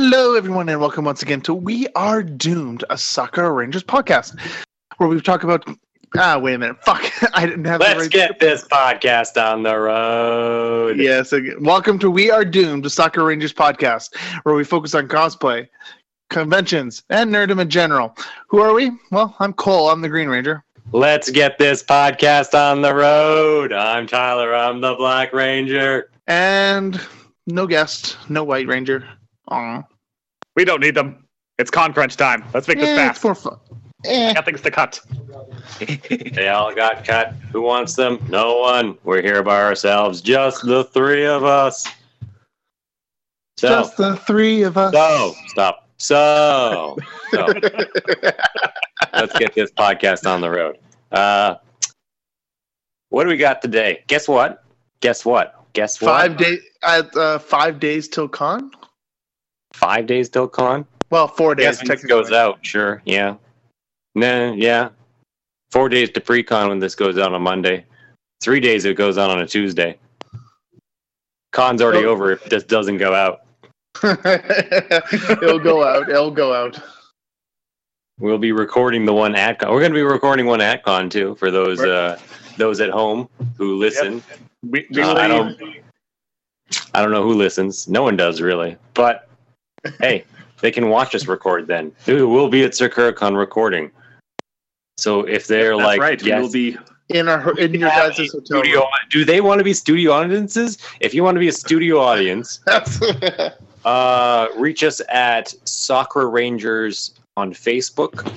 Hello, everyone, and welcome once again to We Are Doomed, a Soccer Rangers podcast, where we talk about. Ah, wait a minute. Fuck. I didn't have Let's right- get this podcast on the road. Yes. again. Welcome to We Are Doomed, a Soccer Rangers podcast, where we focus on cosplay, conventions, and nerdom in general. Who are we? Well, I'm Cole. I'm the Green Ranger. Let's get this podcast on the road. I'm Tyler. I'm the Black Ranger. And no guest, no White Ranger. Aw. We don't need them. It's con crunch time. Let's make this Eh, fast. it's more fun. Eh. Got things to cut. They all got cut. Who wants them? No one. We're here by ourselves. Just the three of us. So, Just the three of us. so stop. So, so let's get this podcast on the road. Uh, what do we got today? Guess what? Guess what? Guess what? Five days. At uh, five days till con. Five days till con. Well, four days. Yes, it technically. goes out. Sure. Yeah. Nah. Yeah. Four days to pre-con when this goes out on Monday. Three days it goes out on a Tuesday. Con's already Oh. over if this doesn't go out. It'll go out. It'll go out. We'll be recording the one at con. We're going to be recording one at con too for those uh, those at home who listen. We, we Uh, I don't. I don't know who listens. No one does really. But hey, they can watch us record then. We'll be at Sakura-Con recording. So if they're That's like, right. yes, We will be. In our in your have guys' hotel. studio, do they want to be studio audiences? If you want to be a studio audience, uh, reach us at Soccer Rangers on Facebook,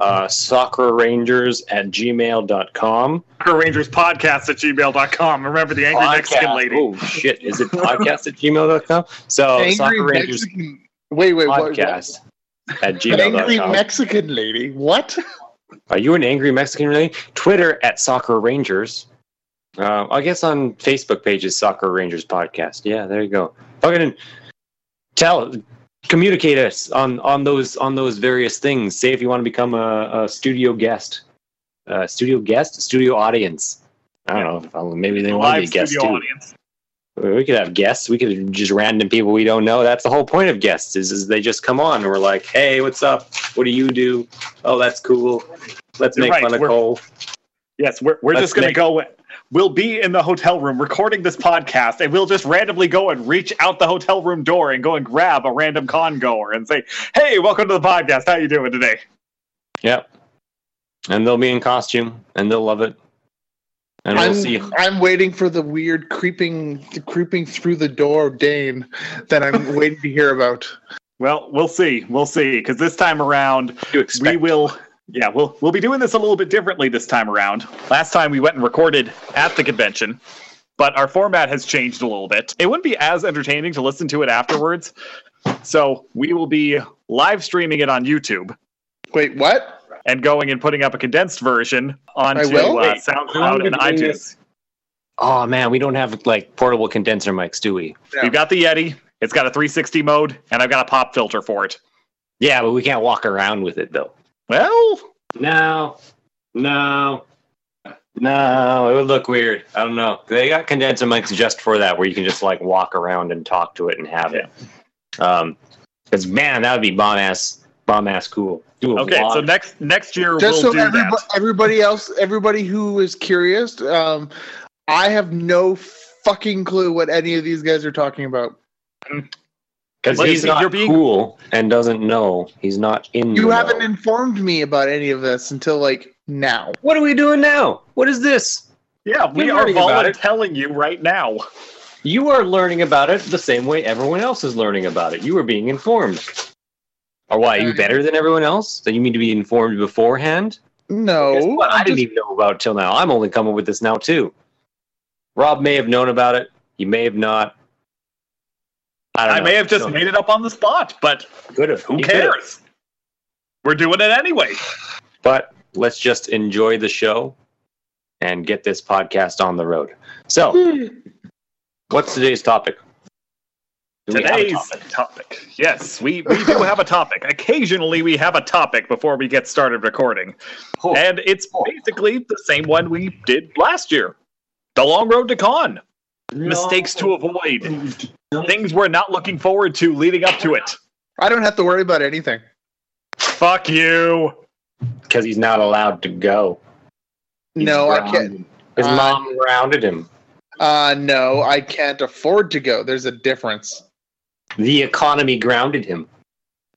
uh, Soccer Rangers at gmail.com. Soccer Rangers podcast at gmail.com. Remember the angry Mexican lady. Oh, shit. Is it podcast at gmail.com? So, angry Soccer Rangers Mexican. Wait, wait, what? podcast at Angry gmail.com. Mexican lady. What? Are you an angry Mexican lady? Twitter at Soccer Rangers. Uh, I guess on Facebook pages Soccer Rangers podcast. Yeah, there you go. Fucking tell, communicate us on on those on those various things. Say if you want to become a, a studio guest, uh, studio guest, studio audience. I don't know. Maybe they want to be Live a guest studio too. audience. We could have guests. We could just random people we don't know. That's the whole point of guests is, is they just come on and we're like, hey, what's up? What do you do? Oh, that's cool. Let's You're make right. fun of We're- Cole. Yes, we're, we're Let's just going to go. We'll be in the hotel room recording this podcast, and we'll just randomly go and reach out the hotel room door and go and grab a random con goer and say, "Hey, welcome to the podcast. How you doing today?" Yep. And they'll be in costume and they'll love it. And we'll I'm, see. I'm waiting for the weird creeping creeping through the door Dane that I'm waiting to hear about. Well, we'll see. We'll see. Because this time around, what you expect. we will yeah we'll we'll be doing this a little bit differently this time around last time we went and recorded at the convention but our format has changed a little bit it wouldn't be as entertaining to listen to it afterwards so we will be live streaming it on youtube Wait, what? and going and putting up a condensed version onto will? uh, Wait, soundcloud and doing itunes this? Oh man, we don't have like portable condenser mics, do we? Yeah. we've got the yeti it's got a 360 mode and i've got a pop filter for it Yeah, but we can't walk around with it though. Well No, no, no. It would look weird. I don't know. They got condenser mics just for that, where you can just like walk around and talk to it and have it. Um, because man, that would be bomb ass, bomb ass cool. Do a okay vlog. so next next year Just we'll so do everybody, that everybody else, everybody who is curious, um, I have no fucking clue what any of these guys are talking about. Because Well, he's see, not you're being- cool and doesn't know. He's not in. You the haven't know. informed me about any of this until like now. What are we doing now? What is this? yeah we You're are learning about it. telling you right now You are learning about it the same way everyone else is learning about it. You are being informed. Or why? Are you better than everyone else? That you mean to be informed beforehand? No, what? I I'm didn't just- even know about it till now. I'm only coming with this now too. Rob may have known about it. He may have not. I I may have just So- made it up on the spot, but who He could have. cares? We're doing it anyway. But let's just enjoy the show and get this podcast on the road. So, what's today's topic? Do we have a Today's topic? topic. Yes, we, we do have a topic. Occasionally, we have a topic before we get started recording. Oh. And it's basically the same one we did last year The Long Road to Con. Mistakes to avoid. Things we're not looking forward to leading up to it. I don't have to worry about anything. Fuck you. Because he's not allowed to go. He's no, I can't. His Uh, mom grounded him. Uh, no, I can't afford to go. There's a difference. The economy grounded him.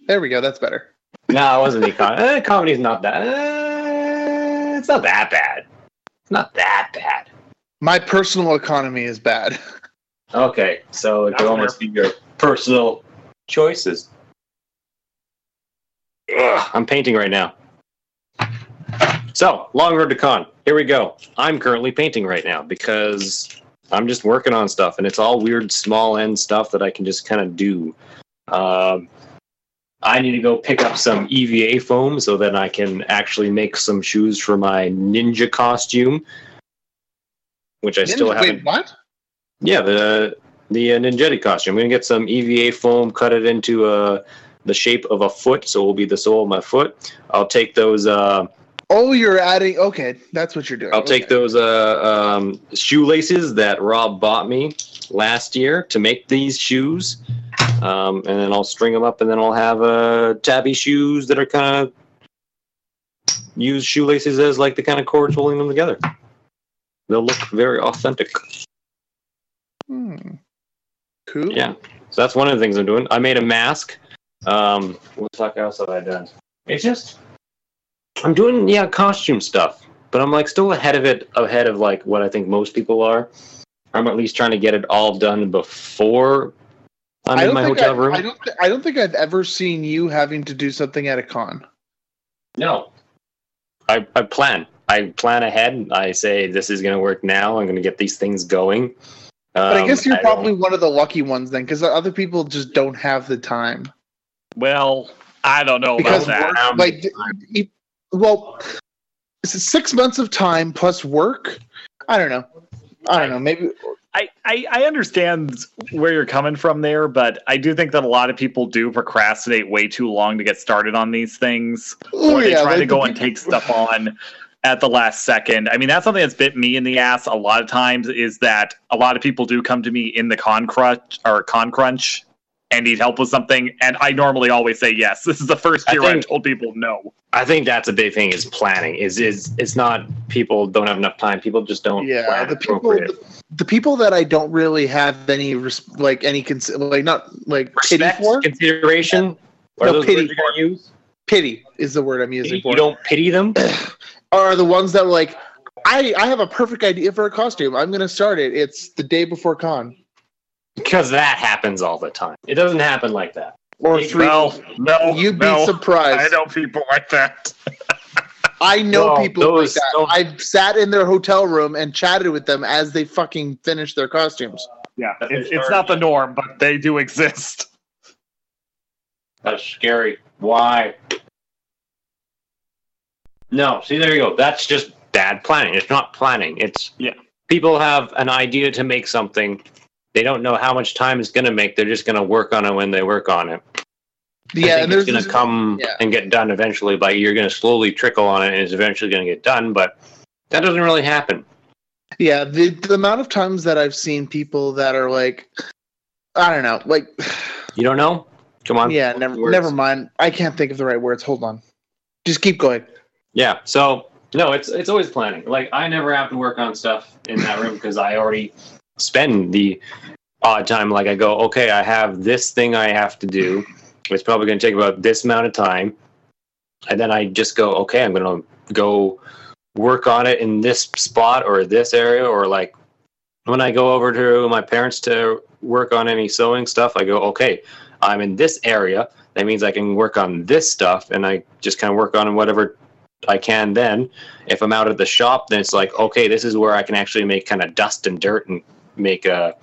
There we go. That's better. No, it wasn't the economy. Uh, comedy's not that. Uh, it's not that bad. It's not that bad. My personal economy is bad. Okay, so it could almost be your personal choices. Ugh, I'm painting right now. So, long road to con. Here we go. I'm currently painting right now because I'm just working on stuff, and it's all weird, small end stuff that I can just kind of do. Um, I need to go pick up some EVA foam so that I can actually make some shoes for my ninja costume, which I still haven't. Wait, what? Yeah, the the uh, ninjetti costume. I'm gonna get some EVA foam, cut it into uh, the shape of a foot, so it will be the sole of my foot. I'll take those. Uh, Oh, you're adding. Okay, that's what you're doing. I'll take those uh, um, shoelaces that Rob bought me last year to make these shoes, um, and then I'll string them up, and then I'll have uh, tabi shoes that are kind of use shoelaces as like the kind of cords holding them together. They'll look very authentic. Hmm. Cool. Yeah. So that's one of the things I'm doing. I made a mask. Um, what the fuck else have I done? It's just I'm doing yeah costume stuff, but I'm like still ahead of it, ahead of like what I think most people are. I'm at least trying to get it all done before I'm I in don't my think hotel I, room. I don't. Th- I don't think I've ever seen you having to do something at a con. No. I, I plan. I plan ahead. I say this is going to work now. I'm going to get these things going. But I Um, guess you're don't- probably one of the lucky ones then, because other people just don't have the time. Well, I don't know Because about that. work, like, d- e- well, it's six months of time plus work. I don't know. I don't know. Maybe I, I, I understand where you're coming from there, but I do think that a lot of people do procrastinate way too long to get started on these things. oh or they yeah, try like to go and take stuff on at the last second. I mean, that's something that's bit me in the ass a lot of times is that a lot of people do come to me in the con crunch or con crunch and need help with something, and I normally always say yes. This is the first I year I've think- told people no. I think that's a big thing is planning. Is is it's not people don't have enough time. People just don't Yeah, plan the people, appropriate. the, the people that I don't really have any res- like any cons- like not like pity for. consideration. What No, pity words use? Pity is the word I'm using You, for. you don't pity them. are the ones that were like, I I have a perfect idea for a costume. I'm gonna start it. It's the day before con Because that happens all the time. It doesn't happen like that. or three. No, no, You'd be surprised. I know people like that. I know No, people those- like that. those- I've sat in their hotel room and chatted with them as they fucking finish their costumes. Yeah, That's it's, their it's not the norm, but they do exist. That's scary. Why? No, see, there you go. That's just bad planning. It's not planning. It's Yeah. People have an idea to make something. They don't know how much time it's going to make. They're just going to work on it when they work on it. I Yeah, think and it's going to come yeah. and get done eventually. But you're going to slowly trickle on it, and it's eventually going to get done. But that doesn't really happen. yeah the the amount of times that I've seen people that are like, I don't know, like, You don't know? Come on. yeah, never Words. never mind. I can't think of the right words. Hold on, just keep going. Yeah. So no, it's it's always planning. Like I never have to work on stuff in that room because I already spend the odd time. Like I go, okay, I have this thing I have to do. It's probably going to take about this amount of time, and then I just go, okay, I'm going to go work on it in this spot or this area, or like when I go over to my parents to work on any sewing stuff, I go, okay, I'm in this area. That means I can work on this stuff, and I just kind of work on whatever I can then. If I'm out at the shop, then it's like, okay, this is where I can actually make kind of dust and dirt and make a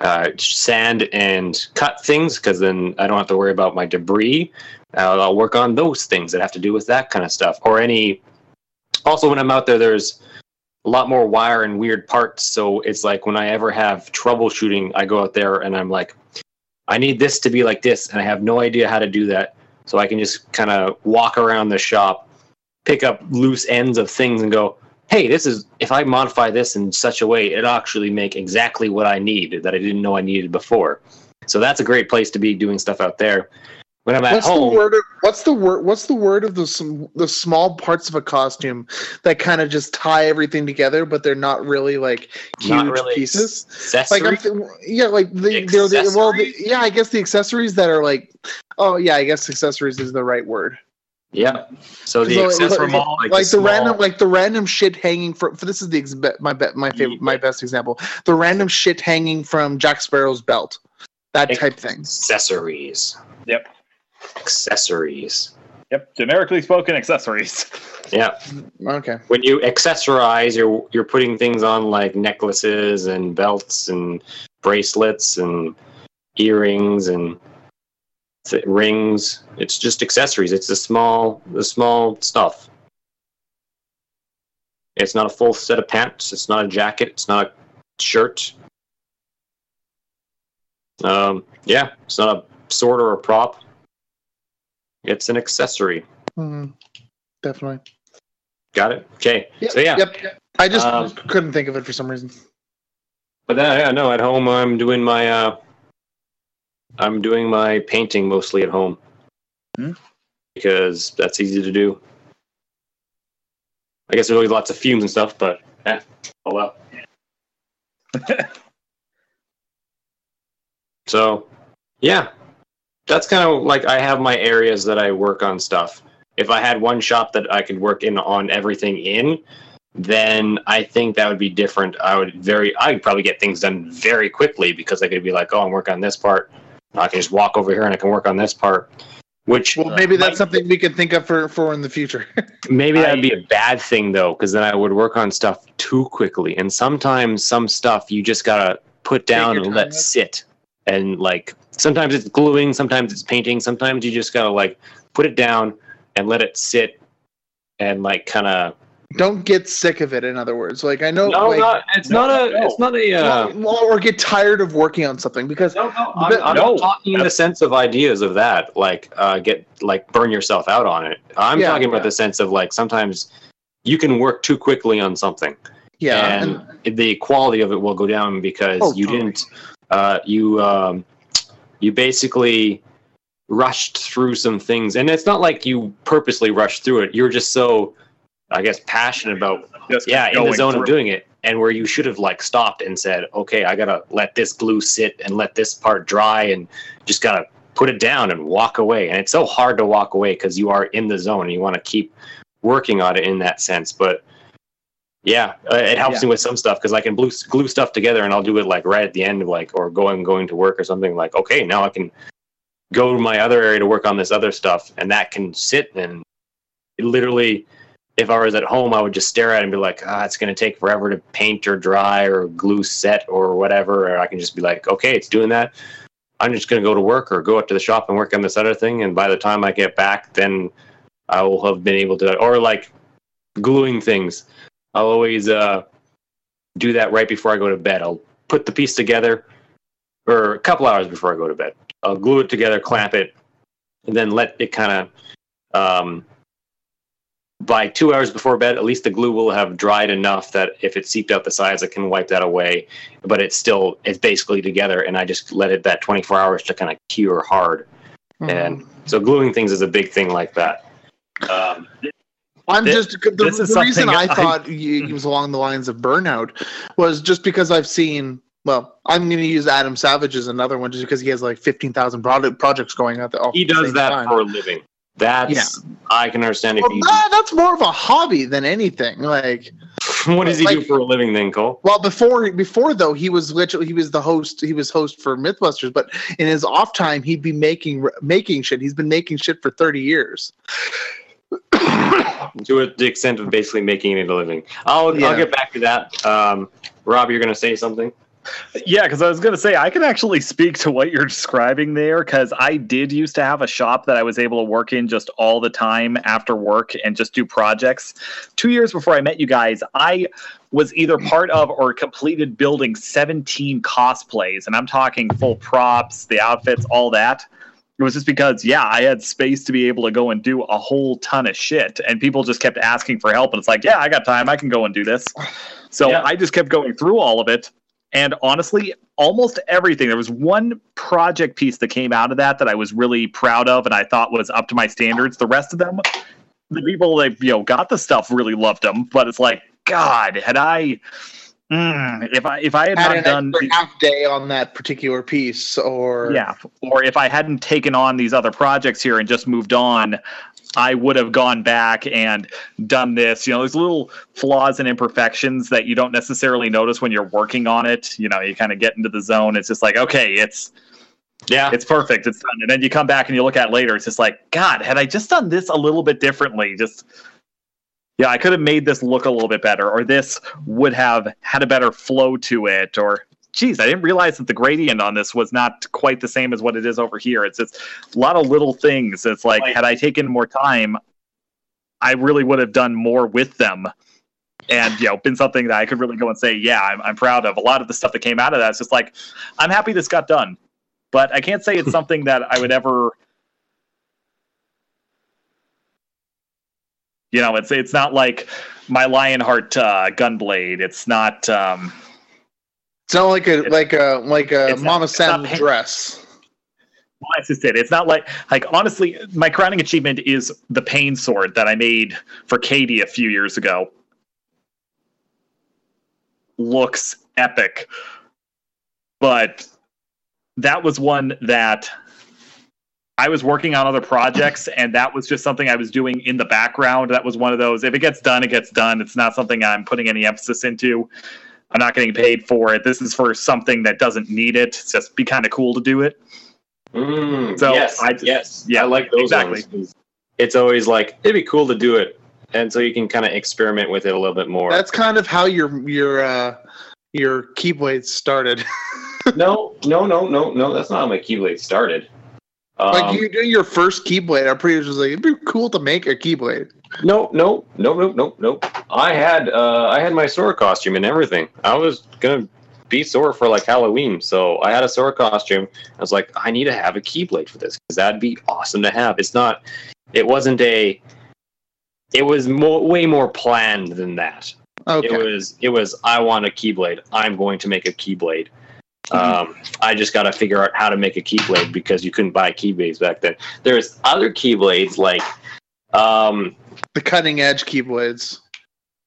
uh, sand and cut things because then I don't have to worry about my debris. Uh, I'll work on those things that have to do with that kind of stuff. Or any. Also, when I'm out there, there's a lot more wire and weird parts. So it's like when I ever have troubleshooting, I go out there and I'm like, I need this to be like this, and I have no idea how to do that. So I can just kind of walk around the shop, pick up loose ends of things, and go, "Hey, this is if I modify this in such a way, it actually make exactly what I need that I didn't know I needed before." So that's a great place to be doing stuff out there. When I'm at What's home, the word? Of, what's the word? What's the word of the the small parts of a costume that kind of just tie everything together, but they're not really like huge really pieces? accessory. Like th- yeah, like the, the well, the, yeah, I guess the accessories that are like, oh yeah, I guess accessories is the right word. Yeah. So the So, accessory, like, like, like the, small- random like the random shit hanging from for this is the ex- my be, my favorite my best example the random shit hanging from Jack Sparrow's belt that Ex- type thing accessories. Yep. Accessories. Yep. Generically spoken, accessories. Yeah. okay When you accessorize, you're you're putting things on like necklaces and belts and bracelets and earrings and th- rings. It's just accessories. It's the small the small stuff. It's not a full set of pants. It's not a jacket. It's not a shirt. Um, yeah, it's not a sword or a prop. It's an accessory. Mhm. definitely Got it. Okay. Yep, so yeah, yep, yep. I just Um, couldn't think of it for some reason but then yeah, no, at home I'm doing my uh, I'm doing my painting mostly at home Hmm. because that's easy to do. I guess there's always lots of fumes and stuff, but eh, oh well. so, yeah, that's kind of like I have my areas that I work on stuff. If I had one shop that I could work in on everything in, then I think that would be different. I would very, I'd probably get things done very quickly because I could be like, oh, I'm working on this part. I can just walk over here and I can work on this part. Which well maybe that's might- something we could think of for for in the future Maybe that'd be a bad thing though, because then I would work on stuff too quickly. And sometimes some stuff you just gotta put down and let with. sit. And like sometimes it's gluing, sometimes it's painting, sometimes you just gotta like put it down and let it sit and like kind of. Don't get sick of it in other words like I know No, like, not, it's No, not a. no. It's not a. Uh, well, or get tired of working on something because no, no, I'm, But- I'm no, not talking in the sense of ideas of that, like uh, get like burn yourself out on it. I'm Yeah, talking about yeah. the sense of like sometimes you can work too quickly on something. yeah and, and the quality of it will go down because Oh, you totally. didn't uh, you um, you basically rushed through some things and it's not like you purposely rushed through it you're just so i guess passionate about Just yeah in the zone through. of doing it and where you should have like stopped and said okay i gotta let this glue sit and let this part dry and just gotta put it down and walk away and it's so hard to walk away because you are in the zone and you want to keep working on it in that sense but yeah uh, it helps Yeah. me with some stuff because i can glue, glue stuff together and i'll do it like right at the end of like or going going to work or something like okay now i can go to my other area to work on this other stuff and that can sit and it literally if i was at home i would just stare at it and be like ah it's going to take forever to paint or dry or glue set or whatever or i can just be like okay it's doing that. I'm just going to go to work or go up to the shop and work on this other thing and by the time i get back then i will have been able to or like gluing things. I'll always uh, do that right before i go to bed. I'll put the piece together or a couple hours before i go to bed. I'll glue it together clamp it and then let it kind of um, by two hours before bed, at least the glue will have dried enough that if it seeped out the sides, I can wipe that away. But it's still it's basically together, and I just let it that 24 hours to kind of cure hard. And so gluing things is a big thing like that. Um, I'm Thi- just the, the reason I I- thought it was along the lines of burnout was just because I've seen. Well, I'm going to use Adam Savage as another one just because he has like 15,000 product projects going at the. all he does that time. for a living. That's yeah. I can understand if Well, you. that- that's more of a hobby than anything. Like, what does he do for a living then, Cole? well, before before though, he was literally he was the host. He was host for MythBusters, but in his off time, he'd be making making shit. He's been making shit for 30 years. To the extent of basically making it a living. I'll Yeah. I'll get back to that. Um, Rob, you're going to say something. Yeah, because I was going to say, I can actually speak to what you're describing there because I did used to have a shop that I was able to work in just all the time after work and just do projects. Two years before I met you guys, I was either part of or completed building 17 cosplays, and I'm talking full props, the outfits, all that. It was just because, yeah, I had space to be able to go and do a whole ton of shit, and people just kept asking for help, and it's like, yeah, I got time, I can go and do this. So Yeah. I just kept going through all of it And honestly, almost everything. There was one project piece that came out of that that I was really proud of and I thought was up to my standards. The rest of them, the people that you know got the stuff really loved them, but it's like, God, had I Mm, if I if I had, Had not done half day on that particular piece, or yeah, or if I hadn't taken on these other projects here and just moved on, I would have gone back and done this. You know, there's little flaws and imperfections that you don't necessarily notice when you're working on it. You know, you kind of get into the zone. It's just like, okay, it's Yeah. it's perfect, it's done. And then you come back and you look at it later, it's just like, God, had I just done this a little bit differently, just yeah, I could have made this look a little bit better, or this would have had a better flow to it, or geez, I didn't realize that the gradient on this was not quite the same as what it is over here. It's just a lot of little things. It's like, Like- had I taken more time, I really would have done more with them. And you know, been something that I could really go and say, yeah, I'm, I'm proud of. A lot of the stuff that came out of that, it's just like, I'm happy this got done, but I can't say it's something that I would ever. You know, it's it's not like my Lionheart uh, Gunblade. It's not. Um, it's not like a It's- like a like a Mama not Sam dress. Well, that's just it. It's not like like honestly, my crowning achievement is the pain sword that I made for Katie a few years ago. Looks epic, but that was one that I was working on other projects, and that was just something I was doing in the background. That was one of those. If it gets done, it gets done. It's not something I'm putting any emphasis into. I'm not getting paid for it. This is for something that doesn't need it. It's just be kind of cool to do it. Mm, So, yes, I- yes, yeah, I like those exactly. ones. It's always like it'd be cool to do it, and so you can kind of experiment with it a little bit more. That's kind of how your your uh, your keyblades started. no, no, no, no, no. That's not how my Keyblade started. Um, like you doing your first keyblade, I'm pretty sure was like it'd be cool to make a keyblade. No, no, no, no, no, no. I had uh, I had my Sora costume and everything. I was gonna be Sora for like Halloween, so I had a Sora costume. I was like, I need to have a Keyblade for this because that'd be awesome to have. It's not. It wasn't a. It was more, way more planned than that. Okay. It was. It was. I want a Keyblade. I'm going to make a Keyblade. Mhm. Um, I just got to figure out how to make a Keyblade because you couldn't buy Keyblades back then. There's other Keyblades like. Um, the cutting edge keyblades.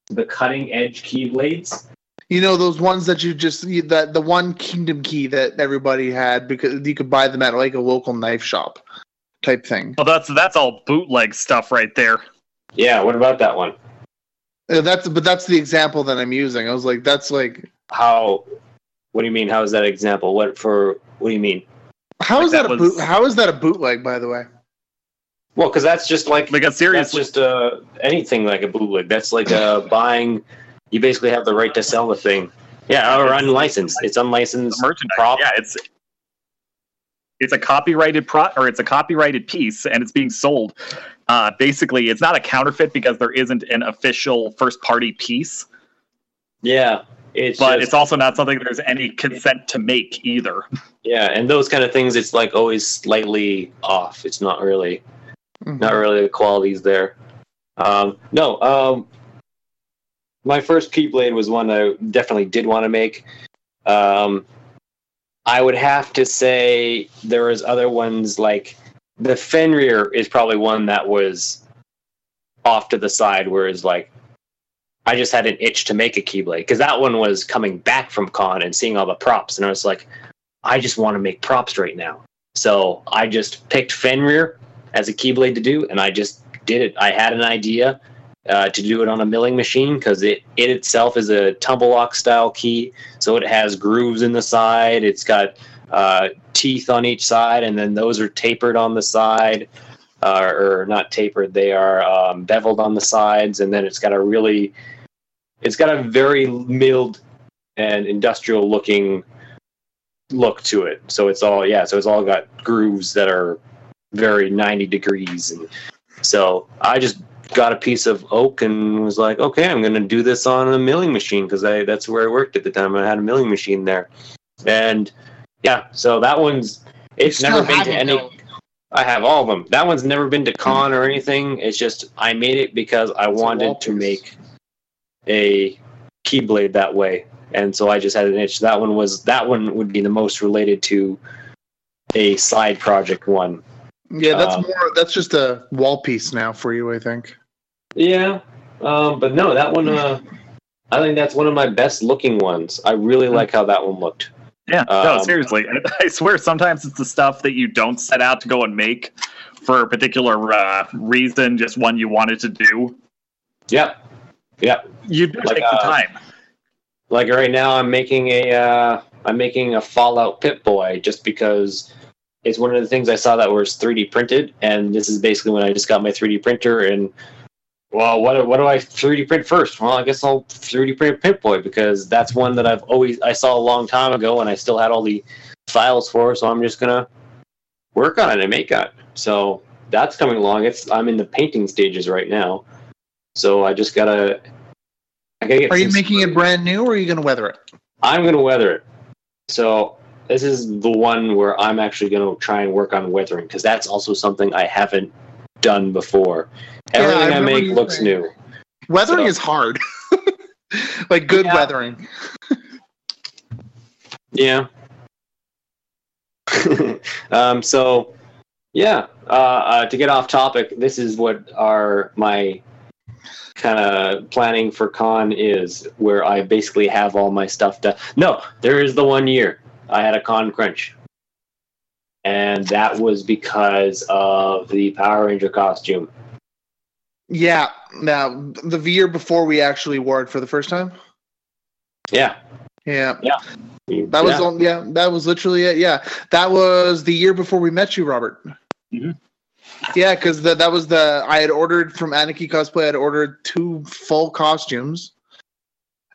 the cutting edge keyblades. You know those ones that you just you- that the one kingdom key that everybody had because you could buy them at like a local knife shop type thing. Well, that's that's all bootleg stuff right there. Yeah, what about that one? Uh, That's but that's the example that I'm using. I was like, that's like, How? What do you mean? How is that example? What for? What do you mean? how Like is that, that a boot? How is that a bootleg? By the way, Well, because that's just like that's seriously, just uh, anything like a bootleg. That's like uh, buying. You basically have the right to sell the thing. Yeah, or unlicensed. It's unlicensed. merchandise. prop. Yeah, it's it's a copyrighted pro or it's a copyrighted piece and it's being sold. Uh, basically, it's not a counterfeit because there isn't an official first party piece, Yeah, it's but just, it's also not something there's any consent to make either. yeah, and those kind of things. It's like always slightly off. It's not really. Mhm. not really the qualities there. Um, no, um, my first Keyblade was one I definitely did want to make. Um, I would have to say there was other ones like the Fenrir is probably one that was off to the side, whereas like I just had an itch to make a Keyblade because that one was coming back from con and seeing all the props, and I was like, I just want to make props right now. So I just picked Fenrir as a Keyblade to do, and I just did it. I had an idea uh, to do it on a milling machine because it, it itself is a tumble lock style key, so it has grooves in the side. It's got uh, teeth on each side, and then those are tapered on the side, uh, or not tapered. They are um, beveled on the sides, and then it's got a really, it's got a very milled and industrial looking look to it. So it's all yeah. So it's all got grooves that are very 90 degrees. And so i just got a piece of oak and was like okay i'm going to do this on a milling machine because i that's where i worked at the time. I had a milling machine there. And yeah so that one's it's never been to any though. i have all of them. That one's never been to con or anything. It's just i made it because i It's wanted to make a keyblade that way, and so I just had an itch. That one was that one would be the most related to a side project one. Yeah, that's Um, more. That's just a wall piece now for you, I think. Yeah, um, but no, that one. Uh, I think that's one of my best looking ones. I really like how that one looked. Yeah, no, Um, seriously. I swear sometimes it's the stuff that you don't set out to go and make for a particular uh, reason, just one you wanted to do. Yeah. Yeah. You do Like, take the uh, time. Like right now, I'm making a uh, I'm making a Fallout Pip Boy just because it's one of the things I saw that was 3D printed, and this is basically when I just got my 3D printer and. Well, what what do I 3D print first? Well, I guess I'll 3D print Pip Boy because that's one that I've always I saw a long time ago, and I still had all the files for. So I'm just gonna work on it and make it. So that's coming along. It's I'm in the painting stages right now, so I just gotta. I gotta get Are you making it brand new, or are you going to weather it? I'm gonna weather it. So this is the one where I'm actually gonna try and work on weathering because that's also something I haven't done before. Yeah, I Everything I, make looks saying. new. Weathering So- is hard. like good Yeah. weathering. Yeah. um, so yeah, uh, uh, to get off topic, this is what our my kind of planning for con is, where I basically have all my stuff done. No, there is the one year I had a con crunch, and that was because of the Power Ranger costume. Yeah. Now, the year before we actually wore it for the first time. Yeah, Yeah. yeah. That was on. Yeah, that was literally it. Yeah, that was the year before we met you, Robert. Mhm. Yeah, because that was the I had ordered from Anarchy Cosplay. I had ordered two full costumes,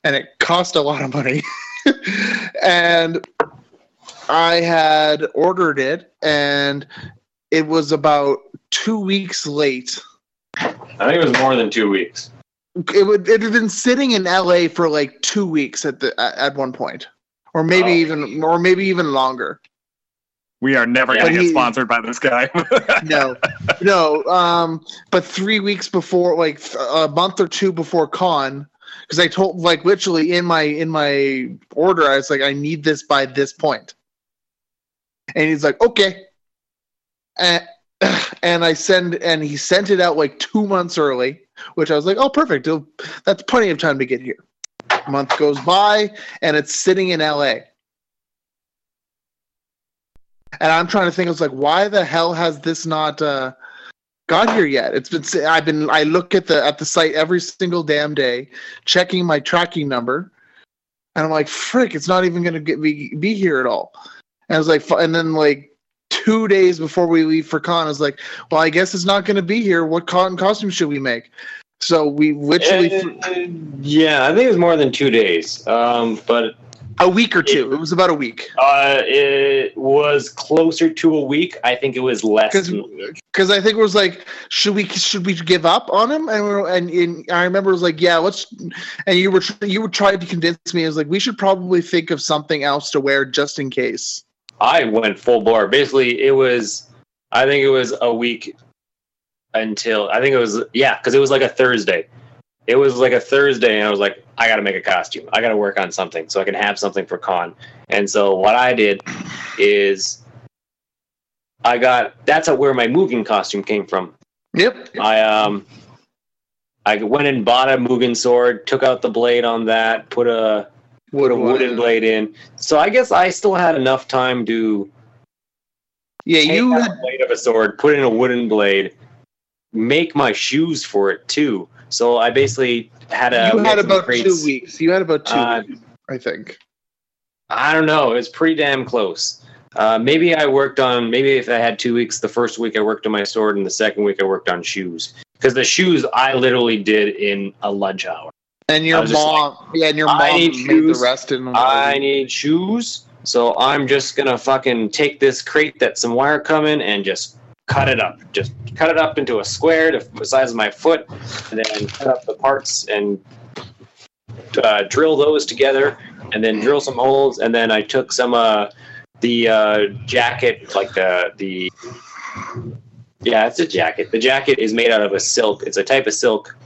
and it cost a lot of money. and I had ordered it, and it was about two weeks late. I think it was more than two weeks. It would it had been sitting in LA for like two weeks at the at, at one point, or maybe Oh. even or maybe even longer. We are never going to But get sponsored by this guy. no, no. Um, but three weeks before, like a month or two before con, because I told, like, literally in my in my order, I was like, I need this by this point, and he's like, okay, and and I send, and he sent it out like two months early, which I was like, oh, perfect, that's plenty of time to get here. Month goes by, and it's sitting in L.A. And I'm trying to think. I was like, why the hell has this not uh, got here yet? It's been. I've been. I look at the at the site every single damn day, checking my tracking number, and I'm like, frick, it's not even going to get be be here at all. And I was like, and then like two days before we leave for con, I was like, well, I guess it's not going to be here. What cotton costume should we make? So we literally Uh, yeah, I think it was more than two days. Um, but a week or two. It was about a week. Uh, it was closer to a week. I think it was less. because than a week. because I think it was like, should we should we give up on him? And we were, and, and I remember it was like, yeah, let's. And you were you were trying to convince me. I was like, we should probably think of something else to wear just in case. I went full bore. Basically, it was. I think it was a week until I think it was yeah, because it was like a Thursday. It was like a Thursday, and I was like, I got to make a costume. I got to work on something so I can have something for con. And so what I did is, I got. That's where my Mugen costume came from. Yep. I um I went and bought a Mugen sword, took out the blade on that, put a put a wooden blade in. So I guess I still had enough time to Yeah, you had the blade of a sword, put in a wooden blade, make my shoes for it too. So I basically had a you had about crates. two weeks. You had about two Uh, weeks, I think. I don't know. It was pretty damn close. Uh, maybe I worked on. Maybe if I had two weeks, the first week I worked on my sword, and the second week I worked on shoes. Because the shoes I literally did in a lunch hour. And your mom, yeah, and your I mom made shoes. the rest in. I need shoes, so I'm just gonna fucking take this crate that some wire come in and just cut it up. Just cut it up into a square to the size of my foot, and then cut up the parts and uh, drill those together, and then drill some holes. And then I took some uh, the uh, jacket, like the the yeah, it's a jacket. The jacket is made out of a silk. It's a type of silk,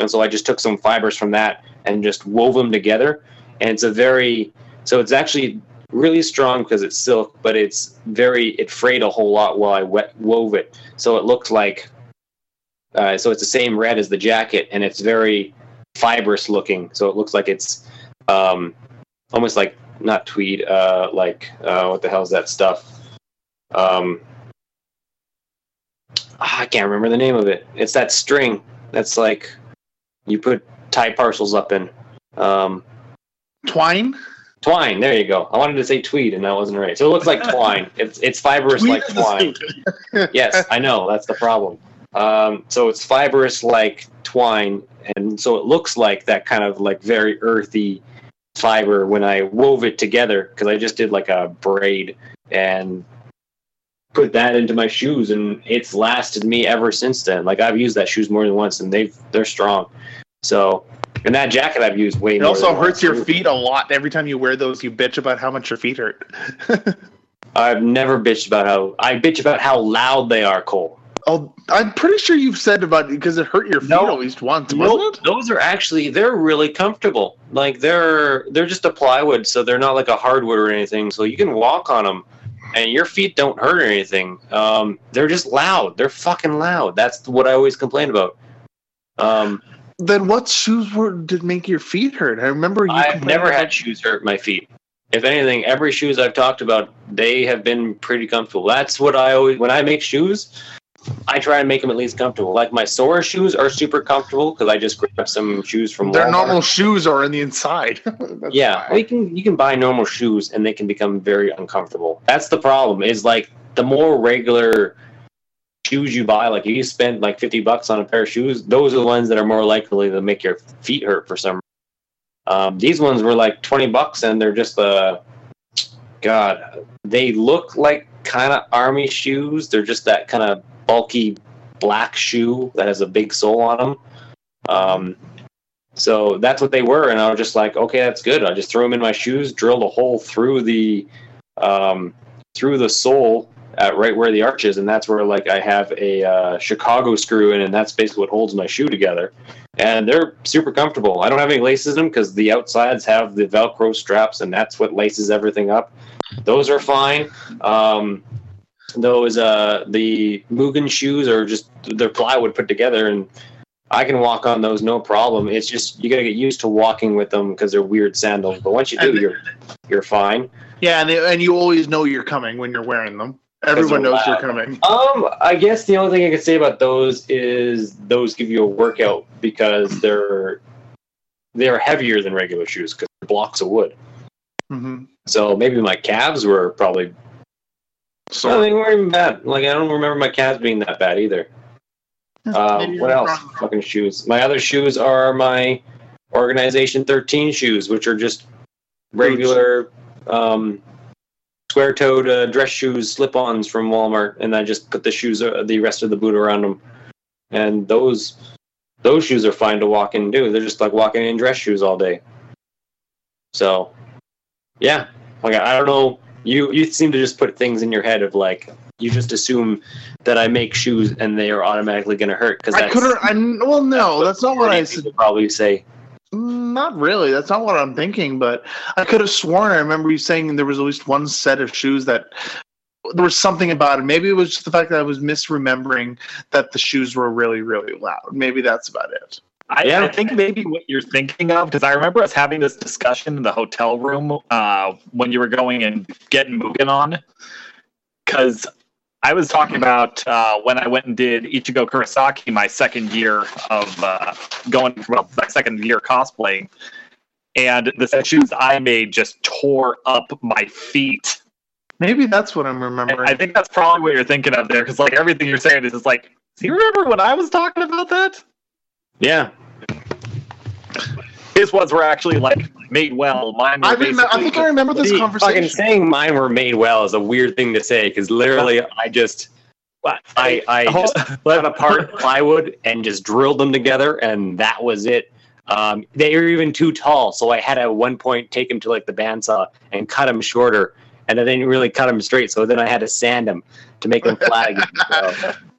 and so I just took some fibers from that and just wove them together. And it's a very so it's actually really strong because it's silk, but it's very it frayed a whole lot while I wet, wove it, so it looks like uh, so it's the same red as the jacket, and it's very fibrous looking. So it looks like it's um, almost like not tweed, uh, like uh, what the hell is that stuff? Um, ah, I can't remember the name of it. It's that string that's like you put tie parcels up in. Um, Twine. twine. There you go. I wanted to say tweed, and that wasn't right. So it looks like twine. It's it's fibrous like Tweed twine. yes, I know. That's the problem. Um, so it's fibrous like twine, and so it looks like that kind of like very earthy fiber when I wove it together because I just did like a braid and put that into my shoes, and it's lasted me ever since then. Like I've used that shoes more than once, and they've they're strong. So, and that jacket I've used way It also hurts your too. feet a lot. Every time you wear those, you bitch about how much your feet hurt. I've never bitched about how I bitch about how loud they are, Cole. oh, I'm pretty sure you've said about it because it hurt your feet No. at least once, it? those are actually they're really comfortable. Like they're they're just a plywood, so they're not like a hardwood or anything. So you can walk on them, and your feet don't hurt or anything. Um, they're just loud. They're fucking loud. That's what I always complain about. Um, Then what shoes were did make your feet hurt? I remember you. I've never about- had shoes hurt my feet. If anything, every shoes I've talked about, they have been pretty comfortable. That's what I always when I make shoes. I try and make them at least comfortable. Like my Sora shoes are super comfortable because I just grab some shoes from Their Walmart. normal shoes are in the inside. Yeah, well, you can you can buy normal shoes and they can become very uncomfortable. That's the problem. Is like the more regular shoes you buy, like if you spend like fifty bucks on a pair of shoes, those are the ones that are more likely to make your feet hurt for some. reason. Um, these ones were like twenty bucks, and they're just uh, God, they look like kind of army shoes. They're just that kind of bulky black shoe that has a big sole on them. Um, so that's what they were, and I was just like, okay, that's good. I just threw them in my shoes, drilled a hole through the um, through the sole at right where the arch is, and that's where like I have a uh, Chicago screw in, and that's basically what holds my shoe together. And they're super comfortable. I don't have any laces in them because the outsides have the Velcro straps, and that's what laces everything up. Those are fine. Um, those uh, the Mugen shoes are just they're plywood put together, and I can walk on those no problem. It's just you gotta get used to walking with them because they're weird sandals. But once you do, you're you're fine. yeah, and they, and you always know you're coming when you're wearing them. Everyone knows you're coming. Um, I guess the only thing I can say about those is those give you a workout because they're they're heavier than regular shoes because blocks of wood. hmm So maybe my calves were probably no, So they weren't even bad. Like I don't remember my calves being that bad either. Um, what else? Fucking shoes. My other shoes are my Organization 13 shoes, which are just regular um, square-toed uh, dress shoes, slip-ons from Walmart, and I just put the shoes, uh, the rest of the boot around them. And those those shoes are fine to walk in and do. They're just like walking in dress shoes all day. So, yeah, like I don't know. You you seem to just put things in your head of like you just assume that I make shoes and they are automatically going to hurt because I could. I well, no, that's not what I said. Probably say. Not really. That's not what I'm thinking. But I could have sworn I remember you saying there was at least one set of shoes that there was something about it. Maybe it was just the fact that I was misremembering that the shoes were really, really loud. Maybe that's about it. I, Yeah. I think maybe what you're thinking of, because I remember us having this discussion in the hotel room uh, when you were going and getting Mugen on. Because I was talking about uh, when I went and did Ichigo Kurosaki my second year of uh, going, well, my second year cosplaying. And the shoes I made just tore up my feet. Maybe that's what I'm And remembering. I think that's probably what you're thinking of there, because like everything you're saying is just like, do you remember when I was talking about that? Yeah, His ones were actually like made well. Mine I, I think I remember this conversation. Fucking saying mine were made well is a weird thing to say because literally I just I I just cut apart plywood and just drilled them together and that was it. Um, they were even too tall, so I had to at one point take them to like the bandsaw and cut them shorter, and I didn't really cut them straight. So then I had to sand them to make them flat again. So,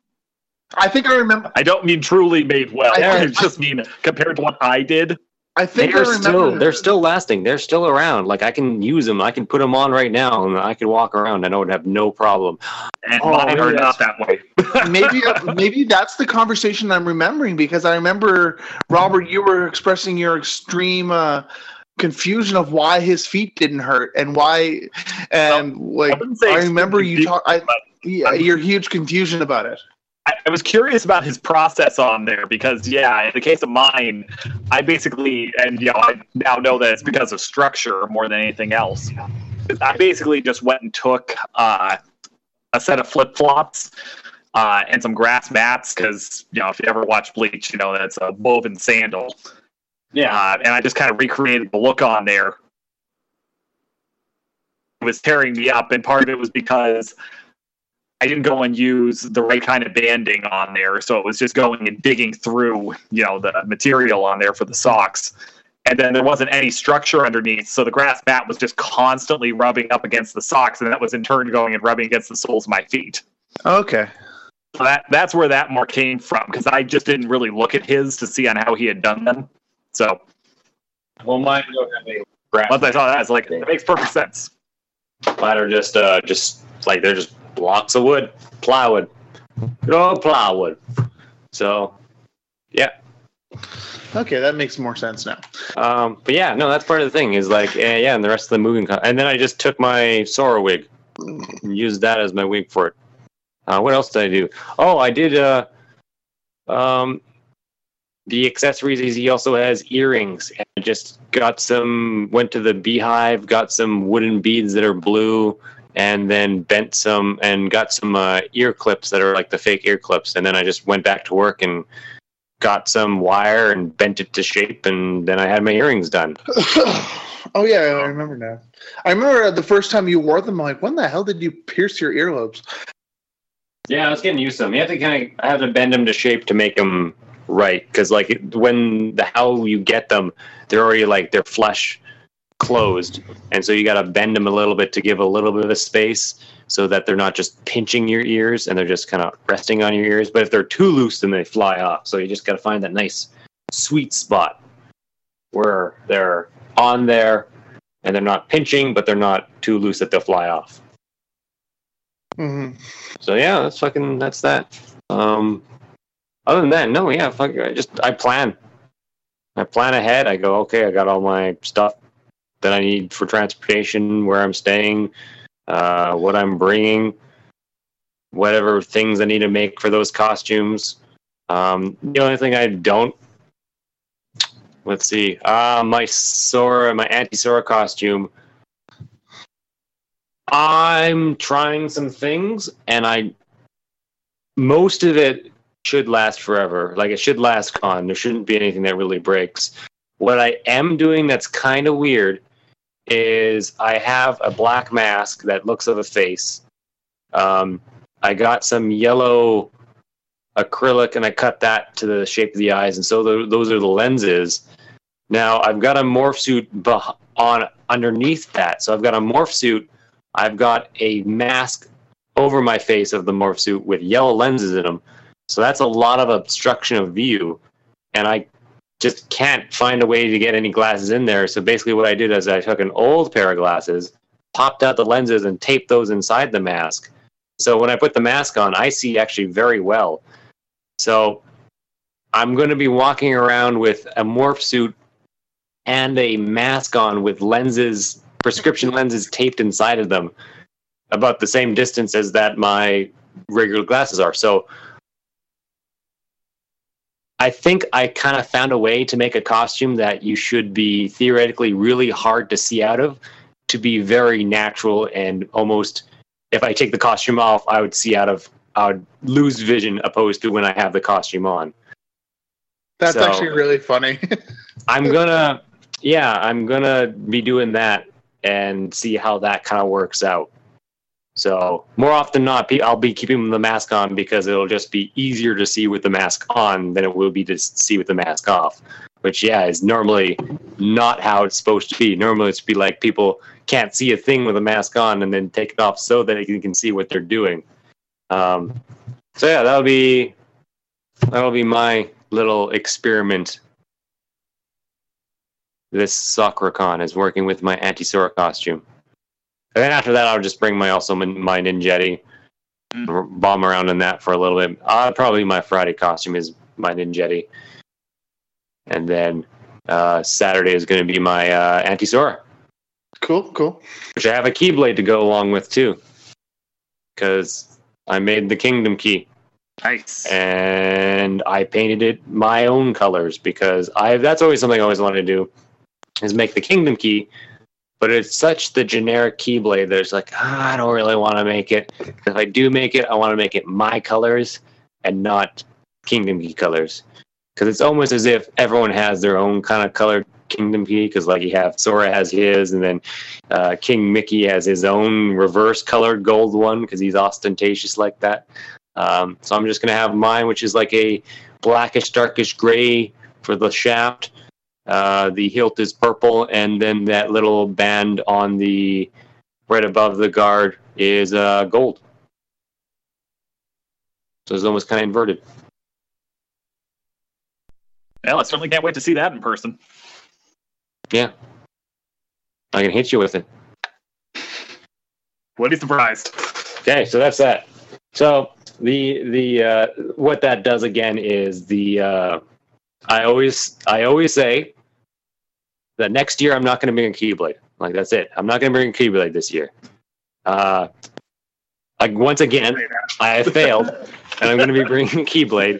I think I remember. I don't mean truly made well. I- I just mean compared to what I did. I think they're I remember still they're still lasting. They're still around. Like I can use them. I can put them on right now, and I can walk around. and I would have no problem. And Oh, mine are yes. not that way. maybe maybe that's the conversation I'm remembering because I remember Robert, you were expressing your extreme uh, confusion of why his feet didn't hurt and why, and like wouldn't I remember you talk. I, yeah, your huge confusion about it. I, I was curious about his process on there because, yeah, in the case of mine, I basically, and you know, I now know that it's because of structure more than anything else. I basically just went and took uh, a set of flip flops uh, and some grass mats because, you know, if you ever watch Bleach, you know that's a woven sandal. Uh, and I just kind of recreated the look on there. It was tearing me up, and part of it was because I didn't go and use the right kind of banding on there, so it was just going and digging through, you know, the material on there for the socks. And then there wasn't any structure underneath, so the grass mat was just constantly rubbing up against the socks, and that was in turn going and rubbing against the soles of my feet. Okay. So that that's where that mark came from, because I just didn't really look at his to see on how he had done them. So Well, mine don't have any grass. once I saw that, I was like, it makes perfect sense. Mine are just uh just like they're just blocks of wood, plywood, good old plywood. So, yeah. Okay, that makes more sense now. Um, but yeah, no, that's part of the thing is like, eh, yeah, and the rest of the moving. And then I just took my Sora wig, and used that as my wig for it. Uh, what else did I do? Oh, I did. Uh, um, the accessories is he also has earrings. And I just got some. Went to the beehive, got some wooden beads that are blue, and then bent some and got some uh, ear clips that are like the fake ear clips. And then I just went back to work and got some wire and bent it to shape, and then I had my earrings done. oh yeah, I remember now. I remember the first time you wore them. I'm like, when the hell did you pierce your earlobes? Yeah, I was getting used to them. You have to kind of I have to bend them to shape to make them right because like when the how you get them, they're already like they're flush closed, and so you got to bend them a little bit to give a little bit of a space so that they're not just pinching your ears and they're just kind of resting on your ears. But if they're too loose, then they fly off. So you just got to find that nice sweet spot where they're on there and they're not pinching, but they're not too loose that they'll fly off. hmm So yeah, that's fucking that's that. Um, other than that, no, yeah, fuck, I just I plan. I plan ahead. I go, okay, I got all my stuff that I need for transportation, where I'm staying, uh, what I'm bringing, whatever things I need to make for those costumes. Um, the only thing I don't, let's see, uh, my Sora, my anti-Sora costume. I'm trying some things, and I most of it should last forever. Like it should last con. There shouldn't be anything that really breaks. What I am doing that's kind of weird is I have a black mask that looks of a face. Um, I got some yellow acrylic and I cut that to the shape of the eyes, and so tho- those are the lenses. Now I've got a morph suit on underneath that, so I've got a morph suit. I've got a mask over my face of the morph suit with yellow lenses in them. So that's a lot of obstruction of view, and I just can't find a way to get any glasses in there. So basically, what I did is I took an old pair of glasses, popped out the lenses, and taped those inside the mask. So when I put the mask on, I see actually very well. So I'm going to be walking around with a morph suit and a mask on with lenses, prescription lenses taped inside of them, about the same distance as that my regular glasses are. So I think I kind of found a way to make a costume that you should be theoretically really hard to see out of to be very natural and almost if I take the costume off, I would see out of I would lose vision opposed to when I have the costume on. That's So- actually really funny. I'm gonna yeah, I'm gonna be doing that and see how that kind of works out. So more often not, I'll be keeping the mask on because it'll just be easier to see with the mask on than it will be to see with the mask off. Which yeah is normally not how it's supposed to be. Normally it's be like people can't see a thing with a mask on and then take it off so that they can see what they're doing. Um, so yeah, that'll be that'll be my little experiment this Sakura Con is working with my anti Sora costume. And then after that, I'll just bring my also my, Ninjetti, Mm. bomb around in that for a little bit. Uh, probably my Friday costume is my Ninjetti, and then uh, Saturday is going to be my uh, anti Sora, Cool, cool. which I have a Keyblade to go along with too, because I made the Kingdom Key Nice. and I painted it my own colors because I that's always something I always wanted to do is make the kingdom key, but it's such the generic keyblade that it's like ah, I don't really want to make it. If I do make it, I want to make it my colors and not kingdom key colors because it's almost as if everyone has their own kind of colored kingdom key because like you have Sora has his and then uh, King Mickey has his own reverse colored gold one because he's ostentatious like that. Um, so I'm just going to have mine, which is like a blackish, darkish gray for the shaft. Uh, the hilt is purple, and then that little band on the right above the guard is uh, gold. So it's almost kind of inverted. Well, I certainly can't wait to see that in person. Yeah. I can hit you with it. Would be surprised. Okay, so that's that. So the the uh, what that does again is the uh, I always I always say that next year I'm not going to bring a keyblade. Like that's it. I'm not going to bring a keyblade this year. Uh, like once again, I failed, and I'm going to be bringing a keyblade.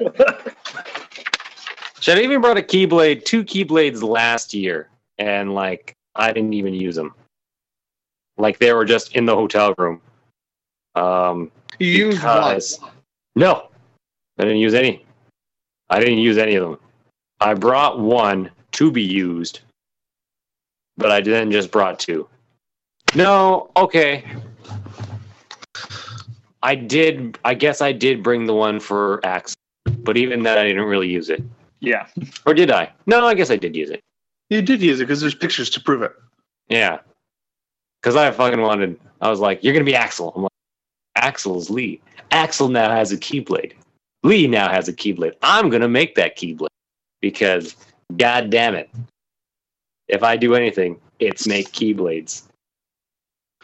Should I even brought a keyblade, two keyblades last year, and like I didn't even use them. Like they were just in the hotel room. Um, You used one. no, I didn't use any. I didn't use any of them. I brought one to be used, but I then just brought two. No, okay. I did. I guess I did bring the one for Axe, but even that I didn't really use it. Yeah. Or did I? No, I guess I did use it. You did use it because there's pictures to prove it. Yeah. Because I fucking wanted, I was like, you're going to be Axel. I'm like, Axel's Lee. Axel now has a Keyblade. Lee now has a Keyblade. I'm going to make that Keyblade. Because, god damn it. If I do anything, it's make Keyblades.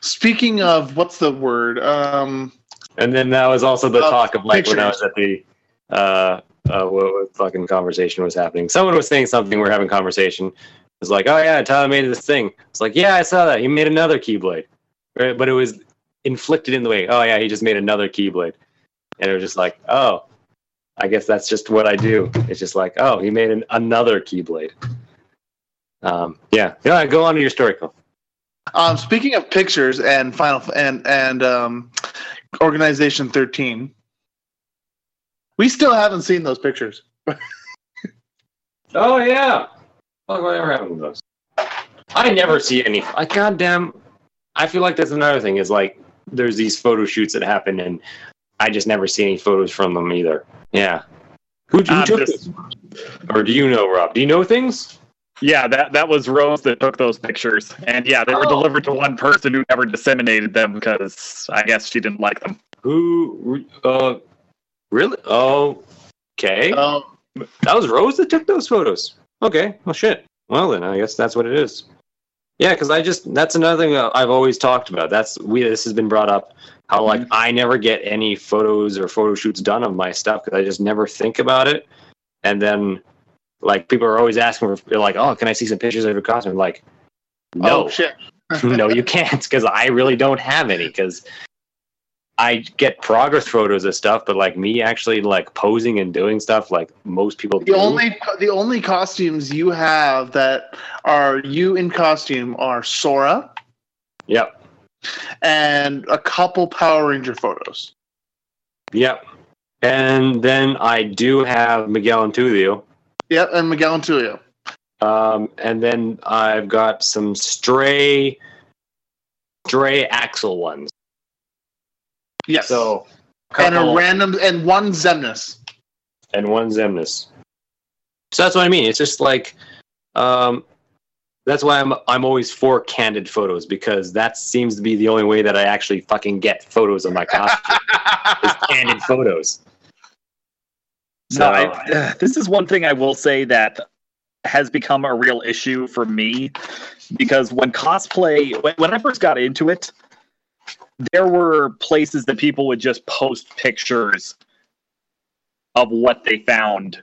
Speaking of what's the word? Um, And then that was also the Uh, talk of like when I was at the, uh, uh, what, what fucking conversation was happening. Someone was saying something, we're having conversation. It was like, oh yeah, Tyler made this thing. It's like, yeah, I saw that. He made another Keyblade. Right? But it was inflicted in the way. Oh yeah, he just made another Keyblade. And it was just like, oh, I guess that's just what I do. It's just like, oh, he made an, another Keyblade. Um, yeah, yeah. Go on to your story, Cole. um, speaking of pictures and final and and um, organization 13, we still haven't seen those pictures. Oh yeah. Fuck, whatever happened to those? I never see any. Like, goddamn. I feel like that's another thing. Is like there's these photo shoots that happen, and I just never see any photos from them either. Yeah. Who, who I'm took just- this? Or do you know, Rob? Do you know things? Yeah, that that was Rose that took those pictures, and yeah, they were Oh. delivered to one person who never disseminated them because I guess she didn't like them. Who? Uh, really? Oh, okay. Um, That was Rose that took those photos. Okay. Well, shit. Well, then I guess that's what it is. Yeah, because I just that's another thing that I've always talked about. That's we this has been brought up how like mm-hmm. I never get any photos or photo shoots done of my stuff because I just never think about it. And then like people are always asking for like, oh, can I see some pictures of your costume? Like, oh, no, Oh shit! no, you can't because I really don't have any because I get progress photos of stuff, but like me actually like posing and doing stuff like most people The do. only the only costumes you have that are you in costume are Sora Yep. and a couple Power Ranger photos. Yep. And then I do have Miguel and Tulio. Yep, and Miguel and Tulio. Um, and then I've got some stray, stray Axel ones. Yes. So, and a random and one Xemnas. and one Xemnas. So that's what I mean. It's just like, um, that's why I'm I'm always for candid photos because that seems to be the only way that I actually fucking get photos of my costume is candid photos. No, I, uh, this is one thing I will say that has become a real issue for me because when cosplay, when, when I first got into it, there were places that people would just post pictures of what they found.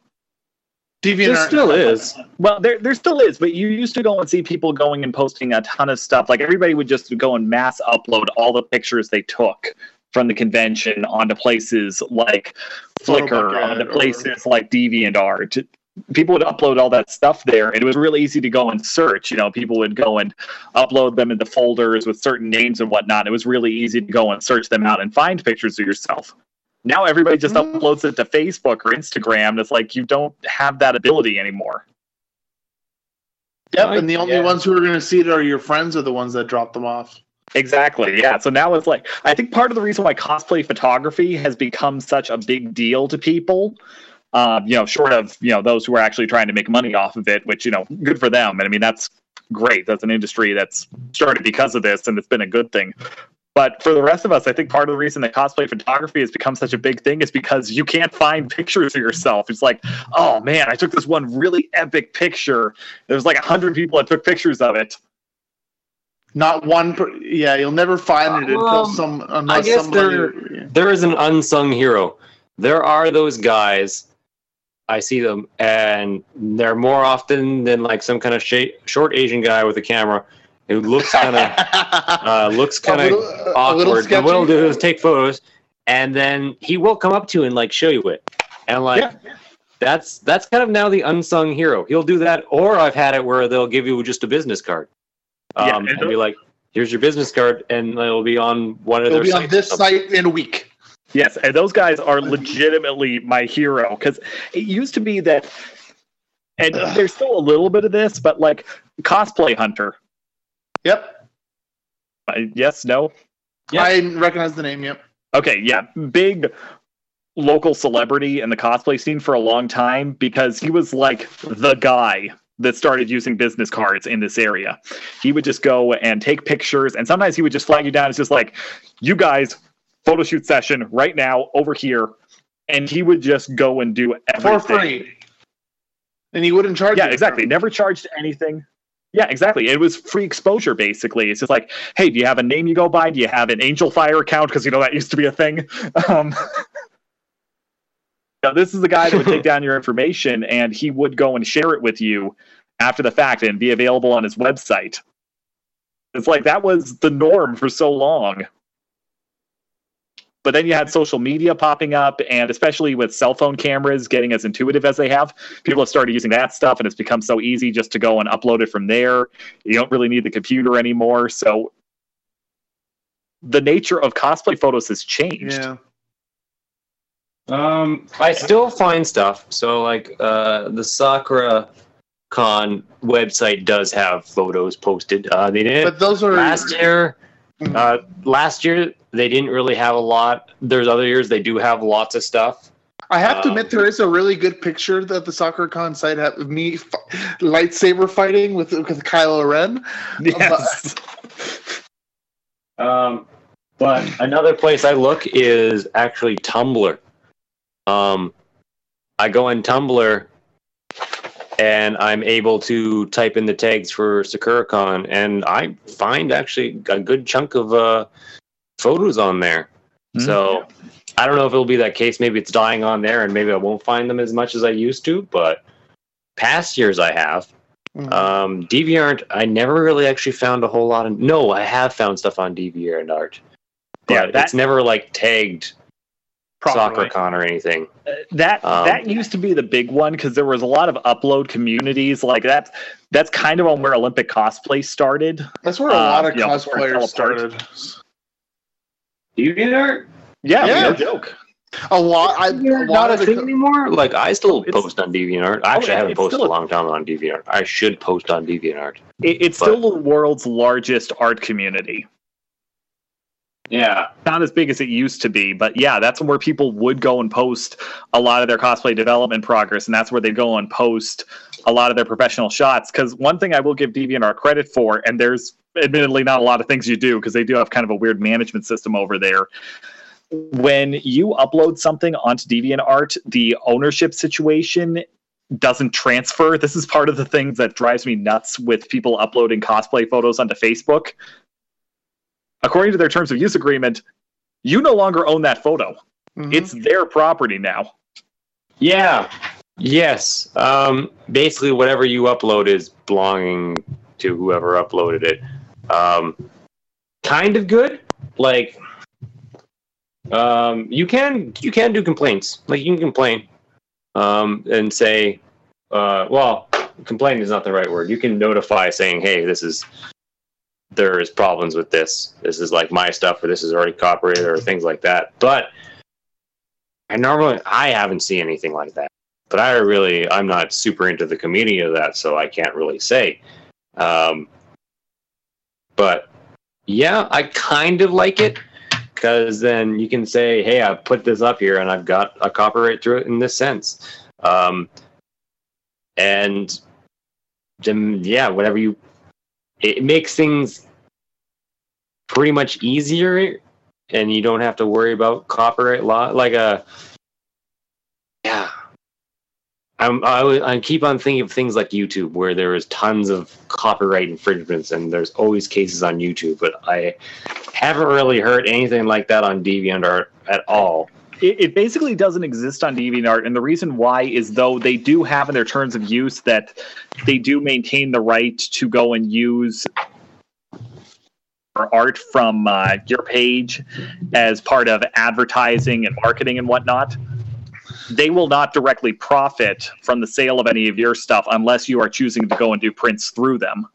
There still is. Well, there there still is, but you used to go and see people going and posting a ton of stuff. Like everybody would just go and mass upload all the pictures they took from the convention onto places like Flickr, Photobucket onto or- places like DeviantArt. People would upload all that stuff there, and it was really easy to go and search. You know, people would go and upload them into folders with certain names and whatnot. It was really easy to go and search them out and find pictures of yourself. Now everybody just Mhm. uploads it to Facebook or Instagram. And it's like you don't have that ability anymore. Yep, and the only yeah. ones who are going to see it are your friends, are the ones that drop them off. Exactly. Yeah. So now it's like I think part of the reason why cosplay photography has become such a big deal to people, um, you know, short of you know those who are actually trying to make money off of it, which you know, good for them. And I mean, that's great. That's an industry that's started because of this, and it's been a good thing. But for the rest of us, I think part of the reason that cosplay photography has become such a big thing is because you can't find pictures of yourself. It's like, oh man, I took this one really epic picture. There's like a hundred people that took pictures of it. Not one. Per, yeah, you'll never find it until Um, some. Unless guess somebody. yeah. There is an unsung hero. There are those guys. I see them, and they're more often than like some kind of sh- short Asian guy with a camera who looks kind of uh, looks kind of little, a little awkward. And what he'll do is take photos, and then he will come up to you and like show you it, and like Yeah. that's that's kind of now the unsung hero. He'll do that, or I've had it where they'll give you just a business card, um, Yeah, and and be like, "Here's your business card," and it'll be on one of It'll their be on sites. this site in a week. Yes, and those guys are legitimately my hero because it used to be that, and Ugh. there's still a little bit of this, but like cosplay hunter. Yep, Uh, yes, no. Yeah. I recognize the name. Yep. Okay, yeah, big local celebrity in the cosplay scene for a long time because he was like the guy that started using business cards in this area. He would just go and take pictures, and sometimes he would just flag you down. It's just like, you guys, photo shoot session right now over here, and he would just go and do everything. For free. And he wouldn't charge. yeah exactly. Never charged anything. Yeah exactly. It was free exposure basically. It's just like hey do you have a name you go by? Do you have an Angelfire account? Because you know that used to be a thing. Um now, this is the guy that would take down your information and he would go and share it with you after the fact and be available on his website. It's like that was the norm for so long but then you had social media popping up and especially with cell phone cameras getting as intuitive as they have people have started using that stuff and it's become so easy just to go and upload it from there you don't really need the computer anymore so the nature of cosplay photos has changed Yeah. Um, I still find stuff. So like uh, the Sakura Con website does have photos posted. Uh, they did But those are last year. Uh, last year they didn't really have a lot. There's other years they do have lots of stuff. I have to Um, admit, there is a really good picture that the Sakura-Con site had of me f- lightsaber fighting with with Kylo Ren. yes Um, but another place I look is actually Tumblr. Um, I go in Tumblr and I'm able to type in the tags for SakuraCon, and I find actually a good chunk of uh, photos on there. So I don't know if it'll be that case. Maybe it's dying on there, and maybe I won't find them as much as I used to. But past years I have. Mhm. Um, DeviantArt, I never really actually found a whole lot of. No, I have found stuff on DeviantArt, but Yeah, that- it's never like tagged Properly. Sakura-Con or anything. Uh, that Um, that used to be the big one because there was a lot of upload communities like that that's kind of on where olympic cosplay started That's where a uh, lot of you know, before it fell cosplayers apart. started. DeviantArt? yeah, Yeah. no joke A lot. I, a Not a thing co- anymore. Like I still It's- post on DeviantArt. I actually, yeah, I haven't posted still- a long time on DeviantArt. I should post on DeviantArt. it, it's But- still the world's largest art community Yeah. not as big as it used to be, but yeah, that's where people would go and post a lot of their cosplay development progress, and that's where they go and post a lot of their professional shots. Because one thing I will give DeviantArt credit for, and there's admittedly not a lot of things you do because they do have kind of a weird management system over there. When you upload something onto DeviantArt, the ownership situation doesn't transfer. This is part of the things that drives me nuts with people uploading cosplay photos onto Facebook. According to their terms of use agreement, you no longer own that photo. Mhm. It's their property now. Yeah. Yes. Um, basically, whatever you upload is belonging to whoever uploaded it. Um, kind of good. Like, um, you can you can do complaints. Like you can complain, um, and say, uh, well, complain is not the right word. You can notify saying, hey, this is there is problems with this. This is like my stuff, or this is already copyrighted, or things like that. But I normally I haven't seen anything like that. But I really I'm not super into the community of that, so I can't really say. Um, but yeah, I kind of like it because then you can say, "Hey, I put this up here, and I've got a copyright through it in this sense." Um, and then yeah, whatever you, it makes things pretty much easier and you don't have to worry about copyright law like a yeah I'm, I, I keep on thinking of things like YouTube, where there is tons of copyright infringements, and there's always cases on YouTube. But I haven't really heard anything like that on DeviantArt at all. It, it basically doesn't exist on DeviantArt, and the reason why is though they do have in their terms of use that they do maintain the right to go and use art from uh, your page as part of advertising and marketing and whatnot. They will not directly profit from the sale of any of your stuff unless you are choosing to go and do prints through them.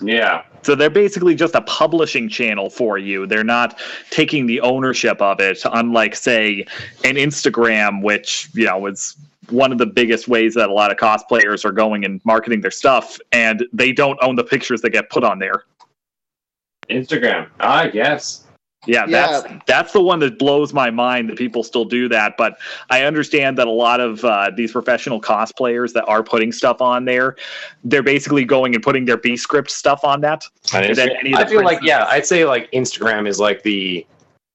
Yeah, So they're basically just a publishing channel for you. They're not taking the ownership of it, unlike, say, an Instagram, which, you know, is one of the biggest ways that a lot of cosplayers are going and marketing their stuff, and they don't own the pictures that get put on there. Instagram. Ah, I guess. Yeah, Yeah. that's that's the one that blows my mind that people still do that. But I understand that a lot of uh, these professional cosplayers that are putting stuff on there, they're basically going and putting their B script stuff on that. On And then any I feel like yeah, I'd say like Instagram is like the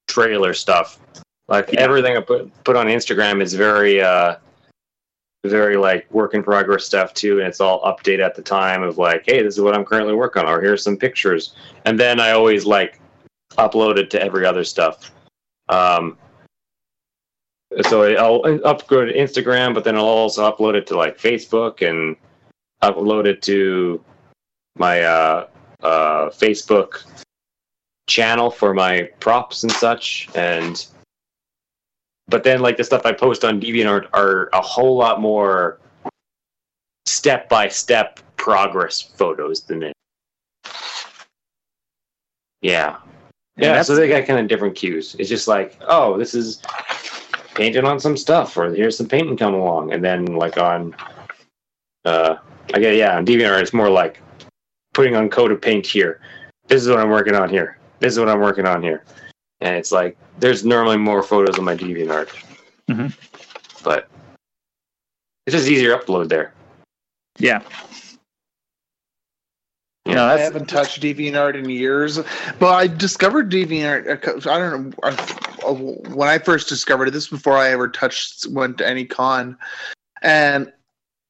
trailer stuff. Like Yeah. everything I put put on Instagram is very uh very like work in progress stuff too, and it's all updated at the time of like, hey, this is what I'm currently working on, or here's some pictures, and then I always like upload it to every other stuff. Um, so I'll upload to Instagram, but then I'll also upload it to like Facebook and upload it to my uh, uh, Facebook channel for my props and such, and but then like the stuff I post on DeviantArt are a whole lot more step by step progress photos than it. Yeah. Yeah, so they got kind of different cues. It's just like, oh, this is painting on some stuff, or here's some painting come along, and then like on, uh, I get yeah, on DeviantArt it's more like putting on coat of paint here. This is what I'm working on here. This is what I'm working on here, and it's like there's normally more photos on my DeviantArt, Mhm. but it's just easier to upload there. Yeah. You know, I haven't touched DeviantArt in years, but I discovered DeviantArt. a I don't know uh, when I first discovered it. This was before I ever touched went to any con, and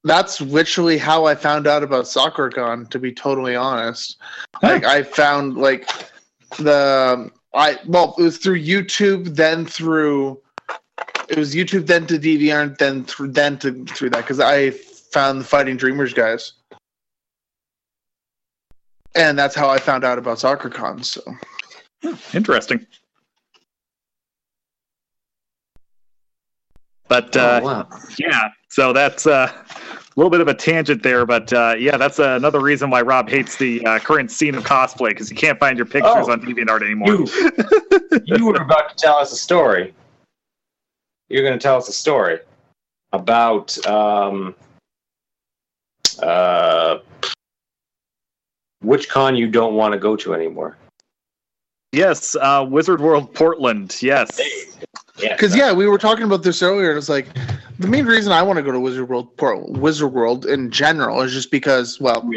that's literally how I found out about Sakura-Con. To be totally honest, like I found like the I well it was through YouTube, then through it was YouTube, then to DeviantArt, then through then to through that because I found the Fighting Dreamers guys and that's how I found out about Sakura-Con. So interesting. But uh, oh, wow. yeah, so that's uh, a little bit of a tangent there, but uh, yeah, that's uh, another reason why Rob hates the uh, current scene of cosplay because you can't find your pictures Oh. on DeviantArt anymore. You, you were about to tell us a story. You're going to tell us a story about um, uh, which con you don't want to go to anymore. Yes, uh, Wizard World Portland. Yes. Yeah, because yeah, we were talking about this earlier. and It's like the main reason I want to go to Wizard World, Port- Wizard World in general is just because well,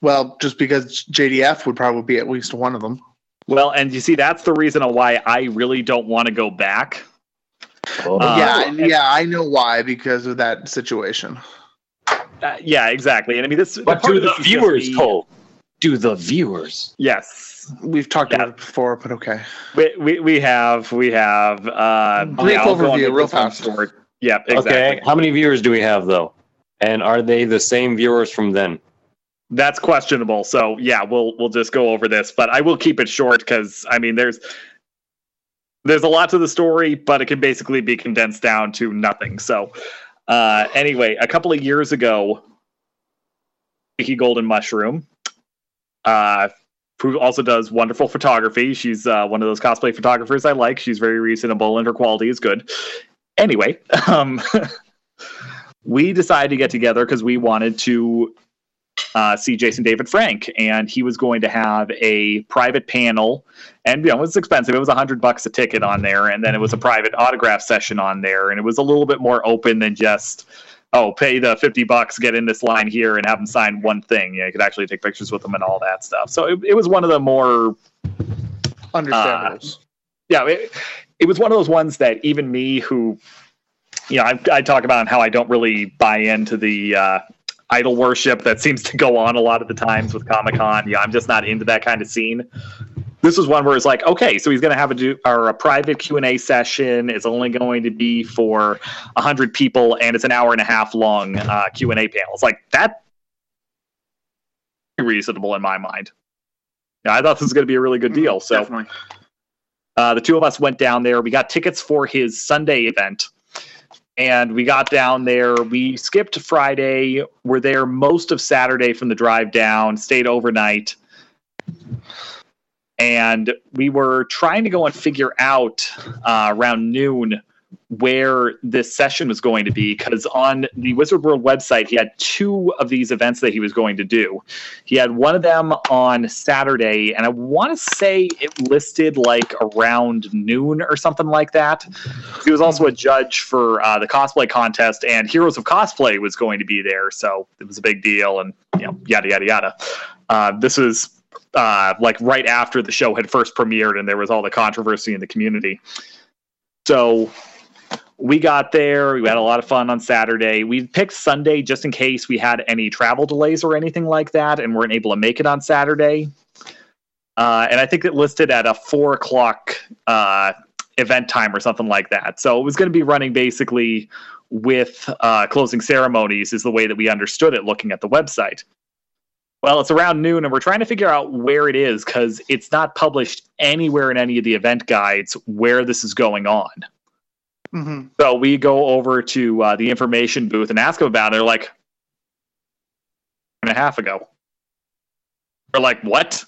well, just because JDF would probably be at least one of them. Well, and you see, that's the reason why I really don't want to go back. Oh. Uh, yeah, and- yeah, I know why because of that situation. Uh, yeah, exactly. And I mean, this. But part do the this is just viewers, me- Cole? Do the viewers? Yes, We've talked Yeah. about it before, but okay. we, we we have we have. Uh, Brief yeah, overview, real this one fast. forward. Yep, exactly. Okay. How many viewers do we have though? And are they the same viewers from then? That's questionable. So yeah, we'll we'll just go over this, but I will keep it short because I mean, there's there's a lot to the story, but it can basically be condensed down to nothing. So uh, anyway, a couple of years ago, Vicky Golden Mushroom, uh, who also does wonderful photography. She's uh, one of those cosplay photographers I like. She's very reasonable and her quality is good. Anyway, um, we decided to get together because we wanted to uh, see Jason David Frank, and he was going to have a private panel, and you know it was expensive. It was a hundred bucks a ticket on there, and then it was a private autograph session on there, and it was a little bit more open than just oh pay the fifty bucks, get in this line here, and have them sign one thing. Yeah, you could actually take pictures with them and all that stuff. So it, it was one of the more Understandable. yeah, it, it was one of those ones that even me, who, you know, I, I talk about how I don't really buy into the uh, idol worship that seems to go on a lot of the times with Comic Con. Yeah, I'm just not into that kind of scene. This was one where it's like, okay, so he's going to have a do or a private Q and A session. It's only going to be for hundred people, and it's an hour and a half long uh, Q and A panel. It's like that reasonable in my mind. Yeah, I thought this was going to be a really good deal. So. Uh, the two of us went down there. We got tickets for his Sunday event. And we got down there. We skipped Friday. We're there most of Saturday from the drive down, stayed overnight. And we were trying to go and figure out uh, around noon where this session was going to be because on the Wizard World website, he had two of these events that he was going to do. He had one of them on Saturday, and I want to say it listed like around noon or something like that. He was also a judge for uh, the cosplay contest, and Heroes of Cosplay was going to be there, so it was a big deal, and you know, yada yada yada. Uh, this was uh, like right after the show had first premiered, and there was all the controversy in the community. So we got there. We had a lot of fun on Saturday. We picked Sunday just in case we had any travel delays or anything like that, and weren't able to make it on Saturday. Uh, and I think it listed at a four o'clock uh, event time or something like that. So it was going to be running basically with uh, closing ceremonies, is the way that we understood it looking at the website. Well, it's around noon, and we're trying to figure out where it is because it's not published anywhere in any of the event guides where this is going on. Hmm So we go over to uh, the information booth and ask them about it. They're like, and a half ago. We're like, what?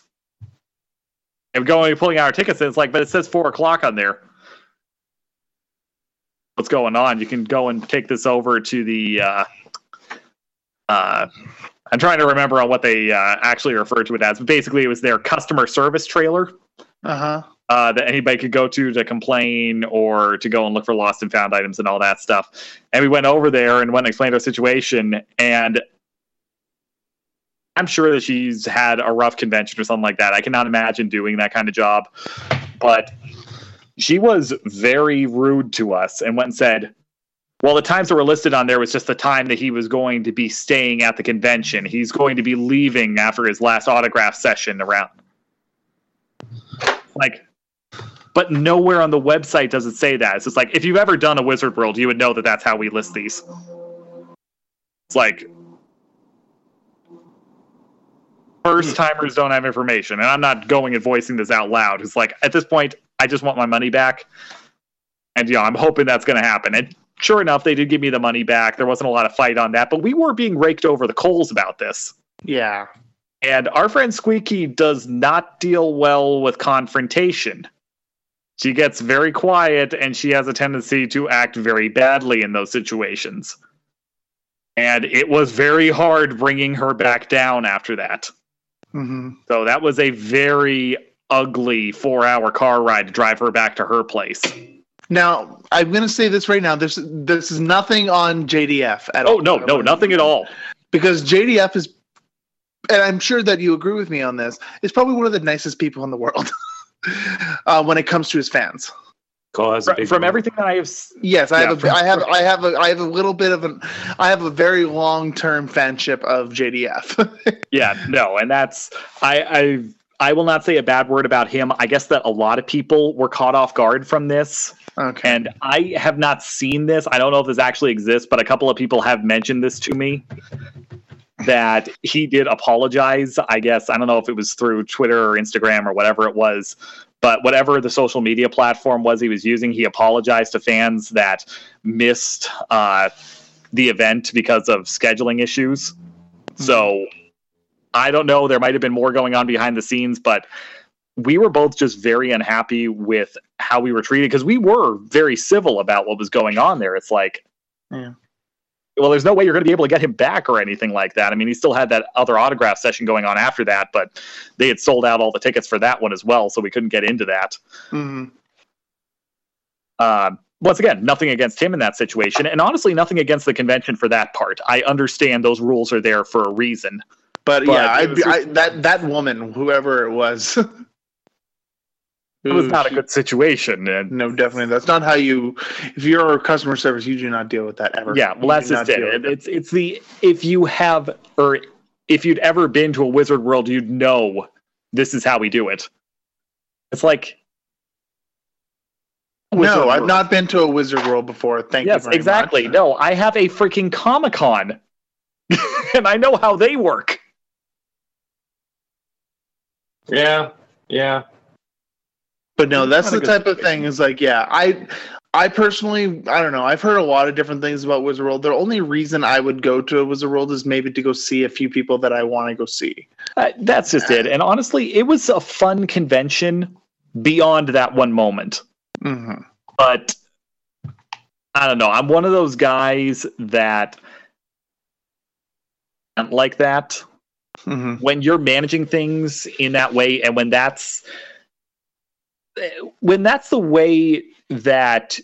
And we're going pulling out our tickets, and it's like, but it says four o'clock on there. What's going on? You can go and take this over to the. Uh, uh, I'm trying to remember on what they uh, actually referred to it as, but basically, it was their customer service trailer Uh huh. Uh, that anybody could go to to complain or to go and look for lost and found items and all that stuff. And we went over there and went and explained our situation. And I'm sure that she's had a rough convention or something like that. I cannot imagine doing that kind of job. But she was very rude to us and went and said, well, the times that were listed on there was just the time that he was going to be staying at the convention. He's going to be leaving after his last autograph session around. Like, but nowhere on the website does it say that. It's just like if you've ever done a Wizard World, you would know that that's how we list these. It's like first hmm. timers don't have information, and I'm not going and voicing this out loud. It's like at this point, I just want my money back, and you know I'm hoping that's going to happen. And sure enough, they did give me the money back. There wasn't a lot of fight on that, but we were being raked over the coals about this. Yeah. And our friend Squeaky does not deal well with confrontation. She gets very quiet and she has a tendency to act very badly in those situations. And it was very hard bringing her back down after that. hmm So that was a very ugly four hour car ride to drive her back to her place. Now I'm going to say this right now. This this is nothing on JDF at all. Oh, no, no, nothing at all. Because JDF is, and I'm sure that you agree with me on this. Is probably one of the nicest people in the world uh, when it comes to his fans. Cole has From, from everything that I have, Yes, I Yeah, have. A, from- I have. I have. A, I have a little bit of an. I have a very long term fanship of JDF. yeah, no, and that's I I I will not say a bad word about him. I guess that a lot of people were caught off guard from this. okay. And I have not seen this. I don't know if this actually exists, but a couple of people have mentioned this to me that he did apologize. I guess I don't know if it was through Twitter or Instagram or whatever it was, but whatever the social media platform was he was using, he apologized to fans that missed uh, the event because of scheduling issues. So I don't know. There might have been more going on behind the scenes, but we were both just very unhappy with how we were treated because we were very civil about what was going on there. It's like, Yeah. Well, there's no way you're going to be able to get him back or anything like that. I mean, he still had that other autograph session going on after that, but they had sold out all the tickets for that one as well, so we couldn't get into that. Mhm. Um, once again, nothing against him in that situation, and honestly, nothing against the convention for that part. I understand those rules are there for a reason. But, But yeah, I'd be, just- I, that that woman, whoever it was, It was not a good situation, and No, definitely. That's not how you. If you're a customer service, you do not deal with that ever. Yeah, well, You that's just it. deal It- It's it's the if you have or if you'd ever been to a Wizard World, you'd know this is how we do it. It's like Wizard No, I've not been to a Wizard World before. Thank you. Yes, exactly. much. No, I have a freaking Comic Con, and I know how they work. Yeah, yeah. But no, that's the type of thing. Is like, yeah, I, I personally, I don't know. I've heard a lot of different things about Wizard World. The only reason I would go to a Wizard World is maybe to go see a few people that I want to go see. Uh, that's just it. And honestly, it was a fun convention beyond that one moment. hmm but I don't know. I'm one of those guys that like that hmm when you're managing things in that way, and when that's when that's the way that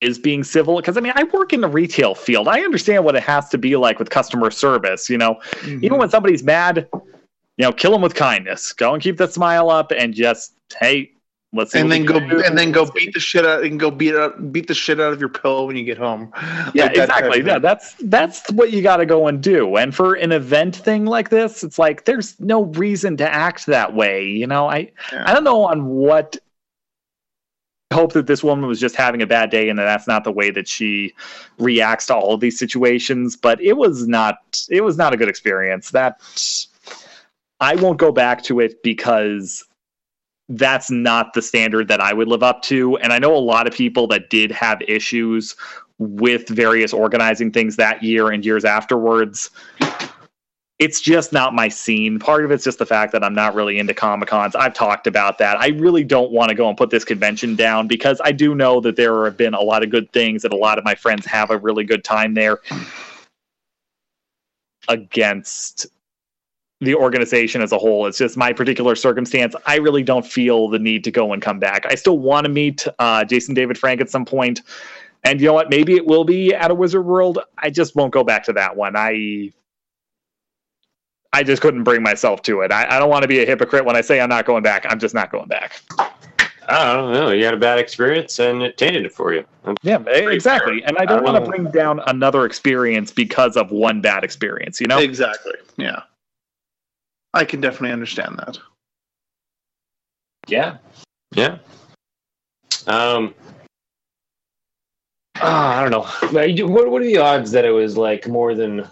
is being civil. Because I mean, I work in the retail field. I understand what it has to be like with customer service. You know, Mm-hmm. even when somebody's mad, you know, kill them with kindness. Go and keep that smile up, and just hey, let's see and then go do. and then go beat the shit out and go beat up beat the shit out of your pillow when you get home. yeah Like exactly yeah that's that's what you got to go and do and for an event thing like this it's like there's no reason to act that way you know i Yeah. i don't know on what hope that this woman was just having a bad day and that that's not the way that she reacts to all of these situations but it was not it was not a good experience that i won't go back to it because that's not the standard that I would live up to. And I know a lot of people that did have issues with various organizing things that year and years afterwards. It's just not my scene. Part of it's just the fact that I'm not really into Comic Cons. I've talked about that. I really don't want to go and put this convention down because I do know that there have been a lot of good things that a lot of my friends have a really good time there against the organization as a whole. It's just my particular circumstance. I really don't feel the need to go and come back. I still want to meet uh, Jason David Frank at some point, and you know what? Maybe it will be at a Wizard World. I just won't go back to that one. I I just couldn't bring myself to it. I, I don't want to be a hypocrite when I say I'm not going back. I'm just not going back. I don't know. You had a bad experience and it tainted it for you. Yeah, exactly. And I don't I want to bring down another experience because of one bad experience. You know? Exactly. Yeah. I can definitely understand that. Yeah. Yeah. Um. ah, I don't know. What What are the odds that it was like more than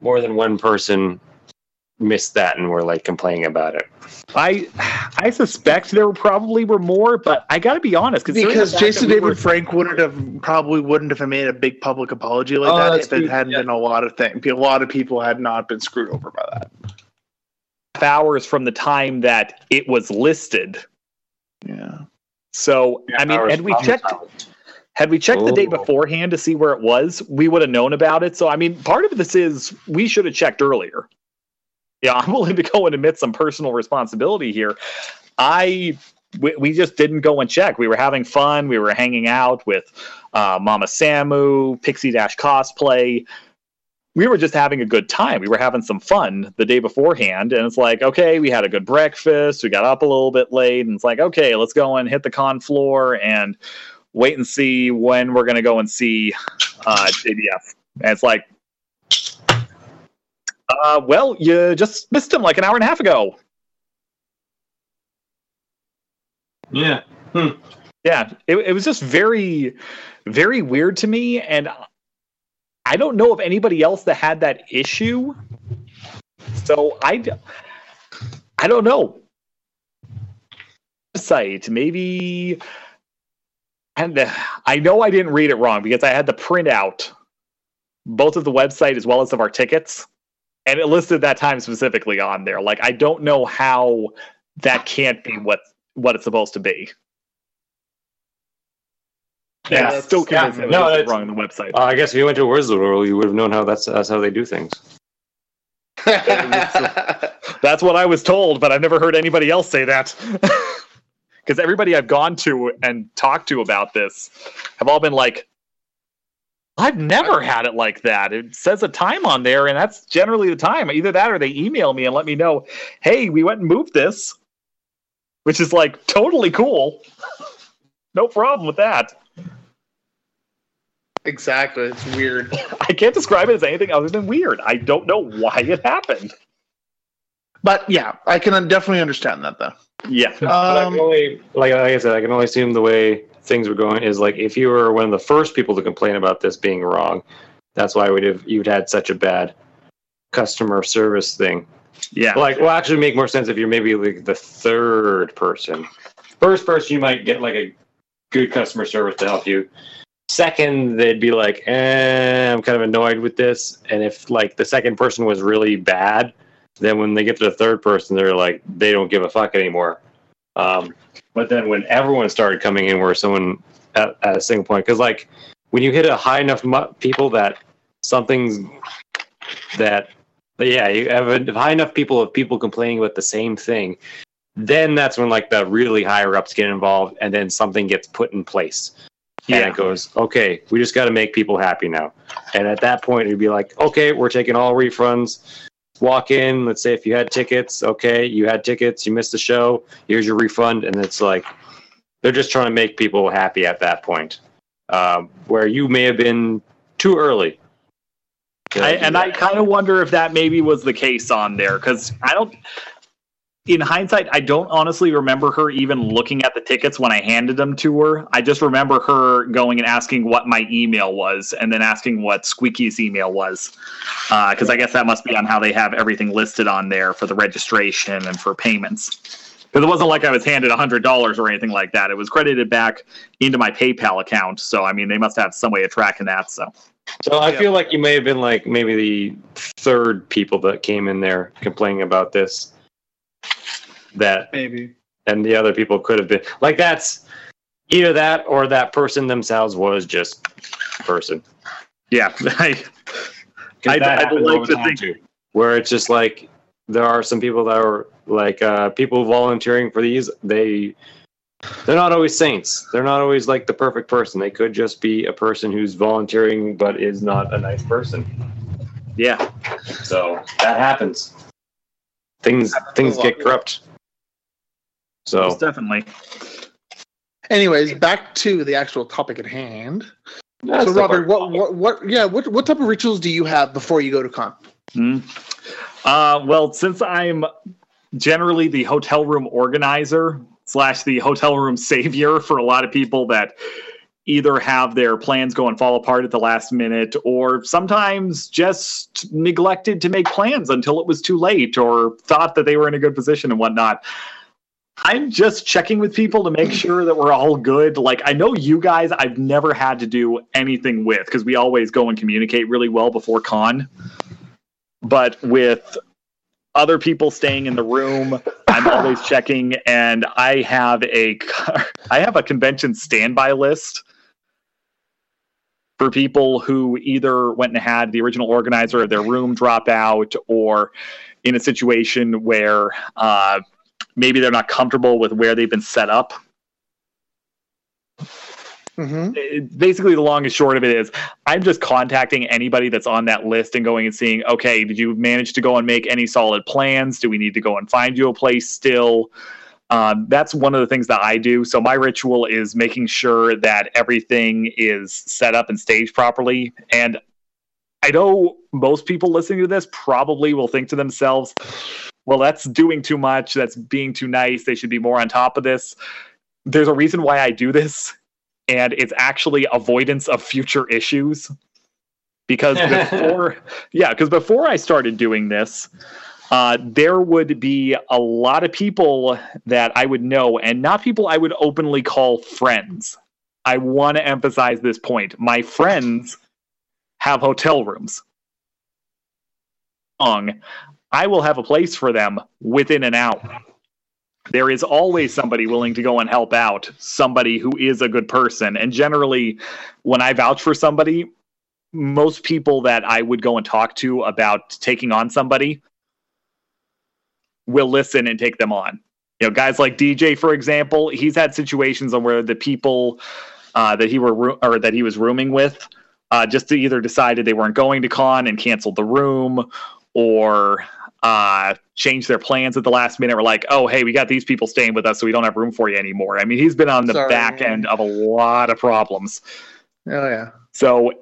more than one person missed that and were like complaining about it? I I suspect there probably were more, but I got to be honest considering Because Jason that we David were- Frank wouldn't have probably wouldn't have made a big public apology like Oh, that if it hadn't Yeah. been a lot of things. A lot of people had not been screwed over by that. Hours from the time that it was listed. Yeah. So I mean, had we checked time. had we checked the day beforehand to see where it was, we would have known about it. So I mean, part of this is we should have checked earlier. Yeah, I'm willing to go and admit some personal responsibility here. I we, we just didn't go and check. We were having fun. We were hanging out with uh, Mama Samu, Pixie Dash cosplay. We were just having a good time. We were having some fun the day beforehand. And it's like, okay, we had a good breakfast. We got up a little bit late. And it's like, okay, let's go and hit the con floor and wait and see when we're going to go and see uh, JBF. And it's like, uh, well, you just missed him like an hour and a half ago. Yeah. Yeah, it, it was just very, very weird to me. And I don't know of anybody else that had that issue. So I, I don't know. Site maybe, and uh, I know I didn't read it wrong because I had the printout, both of the website as well as of our tickets, and it listed that time specifically on there. Like I don't know how that can't be what what it's supposed to be. Yeah, Yeah, still yeah, convinced no, no, it's- wrong on the website. Uh, I guess if you went to Wizard World, you would have known how that's that's how they do things. That's what I was told, but I've never heard anybody else say that. Because everybody I've gone to and talked to about this have all been like, I've never had it like that. It says a time on there, and that's generally the time. Either that or they email me and let me know, hey, we went and moved this, which is like totally cool. no problem with that. Exactly. It's weird. I can't describe it as anything other than weird. I don't know why it happened. But yeah, I can definitely understand that though. Yeah. But I Um, can only, like, like I said, I can only assume the way things were going is like if you were one of the first people to complain about this being wrong, that's why would have you'd had such a bad customer service thing. Yeah. Like, well, actually, make more sense if you're maybe like the third person. First person, you might get like a good customer service to help you. Second, they'd be like, eh, I'm kind of annoyed with this. And if like the second person was really bad, then when they get to the third person, they're like, they don't give a fuck anymore. Um, but then when everyone started coming in, where someone at, at a single point, because like when you hit a high enough mu- people that something's that, yeah, you have a, high enough people of people complaining about the same thing, then that's when like the really higher ups get involved, and then something gets put in place. And Yeah. it goes, okay, we just got to make people happy now. And at that point, it'd be like, okay, we're taking all refunds. Walk in. Let's say if you had tickets, okay, you had tickets, you missed the show. Here's your refund, and it's like they're just trying to make people happy at that point, um, where you may have been too early. to I, and that. I kind of wonder if that maybe was the case on there because I don't. In hindsight, I don't honestly remember her even looking at the tickets when I handed them to her. I just remember her going and asking what my email was, and then asking what Squeaky's email was, uh, because I guess that must be on how they have everything listed on there for the registration and for payments. Because it wasn't like I was handed hundred dollars or anything like that. It was credited back into my PayPal account. So I mean, they must have some way of tracking that. So So I Yeah. feel like you may have been like maybe the third people that came in there complaining about this. That Maybe. and the other people could have been like that's either that or that person themselves was just a person. yeah, I, 'Cause I'd- I'd like to the time, think- too, where it's just like there are some people that are like uh, people volunteering for these. They they're not always saints. They're not always like the perfect person. They could just be a person who's volunteering but is not a nice person. yeah. So that happens. Things things get corrupt. So Most definitely. Anyways, back to the actual topic at hand. that's so, Robert, what, what, what, yeah, what, what type of rituals do you have before you go to con? Hmm. Uh, well, since I'm generally the hotel room organizer slash the hotel room savior for a lot of people that either have their plans go and fall apart at the last minute or sometimes just neglected to make plans until it was too late or thought that they were in a good position and whatnot. I'm just checking with people to make sure that we're all good. Like, I know you guys, I've never had to do anything with because we always go and communicate really well before con but with other people staying in the room i'm always checking and i have a i have a convention standby list for people who either went and had the original organizer of their room drop out or in a situation where uh, maybe they're not comfortable with where they've been set up. Hmm basically the long and short of it is i'm just contacting anybody that's on that list and going and seeing okay did you manage to go and make any solid plans? Do we need to go and find you a place still um, that's one of the things that i do. So my ritual is making sure that everything is set up and staged properly. And i know most people listening to this probably will think to themselves well that's doing too much. That's being too nice. They should be more on top of this. There's a reason why i do this and it's actually avoidance of future issues. Because before yeah because before i started doing this uh, there would be a lot of people that i would know and not people i would openly call friends. I want to emphasize this point. My friends have hotel rooms. I will have a place for them within an hour. There is always somebody willing to go and help out somebody who is a good person. And generally when i vouch for somebody most people that i would go and talk to about taking on somebody will listen and take them on you know guys like dj for example he's had situations on where the people uh, that he were or that he was rooming with uh, just either decided they weren't going to con and canceled the room or uh, changed their plans at the last minute. We're like, oh, hey, we got these people staying with us, so we don't have room for you anymore. I mean, he's been on the Sorry. back end of a lot of problems. Oh yeah. So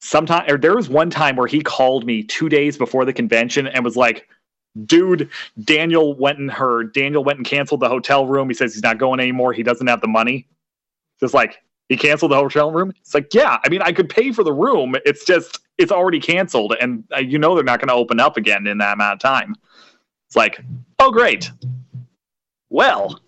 sometime, or there was one time where he called me two days before the convention and was like, dude, Daniel went and her, Daniel went and canceled the hotel room. He says he's not going anymore. He doesn't have the money. Just like, he canceled the hotel room. It's like, yeah, I mean, I could pay for the room. It's just, it's already canceled. And uh, you know, they're not going to open up again in that amount of time. It's like, oh, great. Well,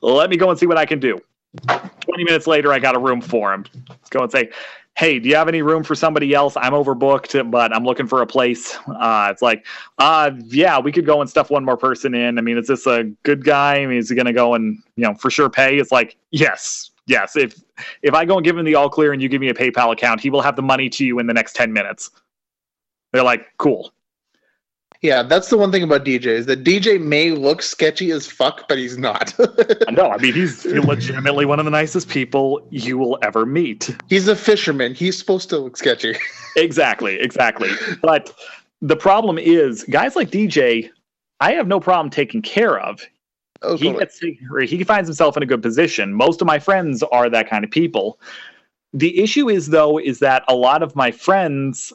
let me go and see what I can do. 20 minutes later, I got a room for him. Let's go and say, hey, do you have any room for somebody else? I'm overbooked, but I'm looking for a place. Uh, it's like, uh, yeah, we could go and stuff one more person in. I mean, is this a good guy? I mean, is he going to go and, you know, for sure pay? It's like, yes, yes. If, if I go and give him the all clear and you give me a PayPal account, he will have the money to you in the next 10 minutes. They're like, cool. Yeah, that's the one thing about DJ is that DJ may look sketchy as fuck, but he's not. No, I mean, he's legitimately one of the nicest people you will ever meet. he's a fisherman. He's supposed to look sketchy. exactly, exactly. But the problem is, guys like DJ, I have no problem taking care of. Oh, He totally. gets he finds himself in a good position. Most of my friends are that kind of people. The issue is though is that a lot of my friends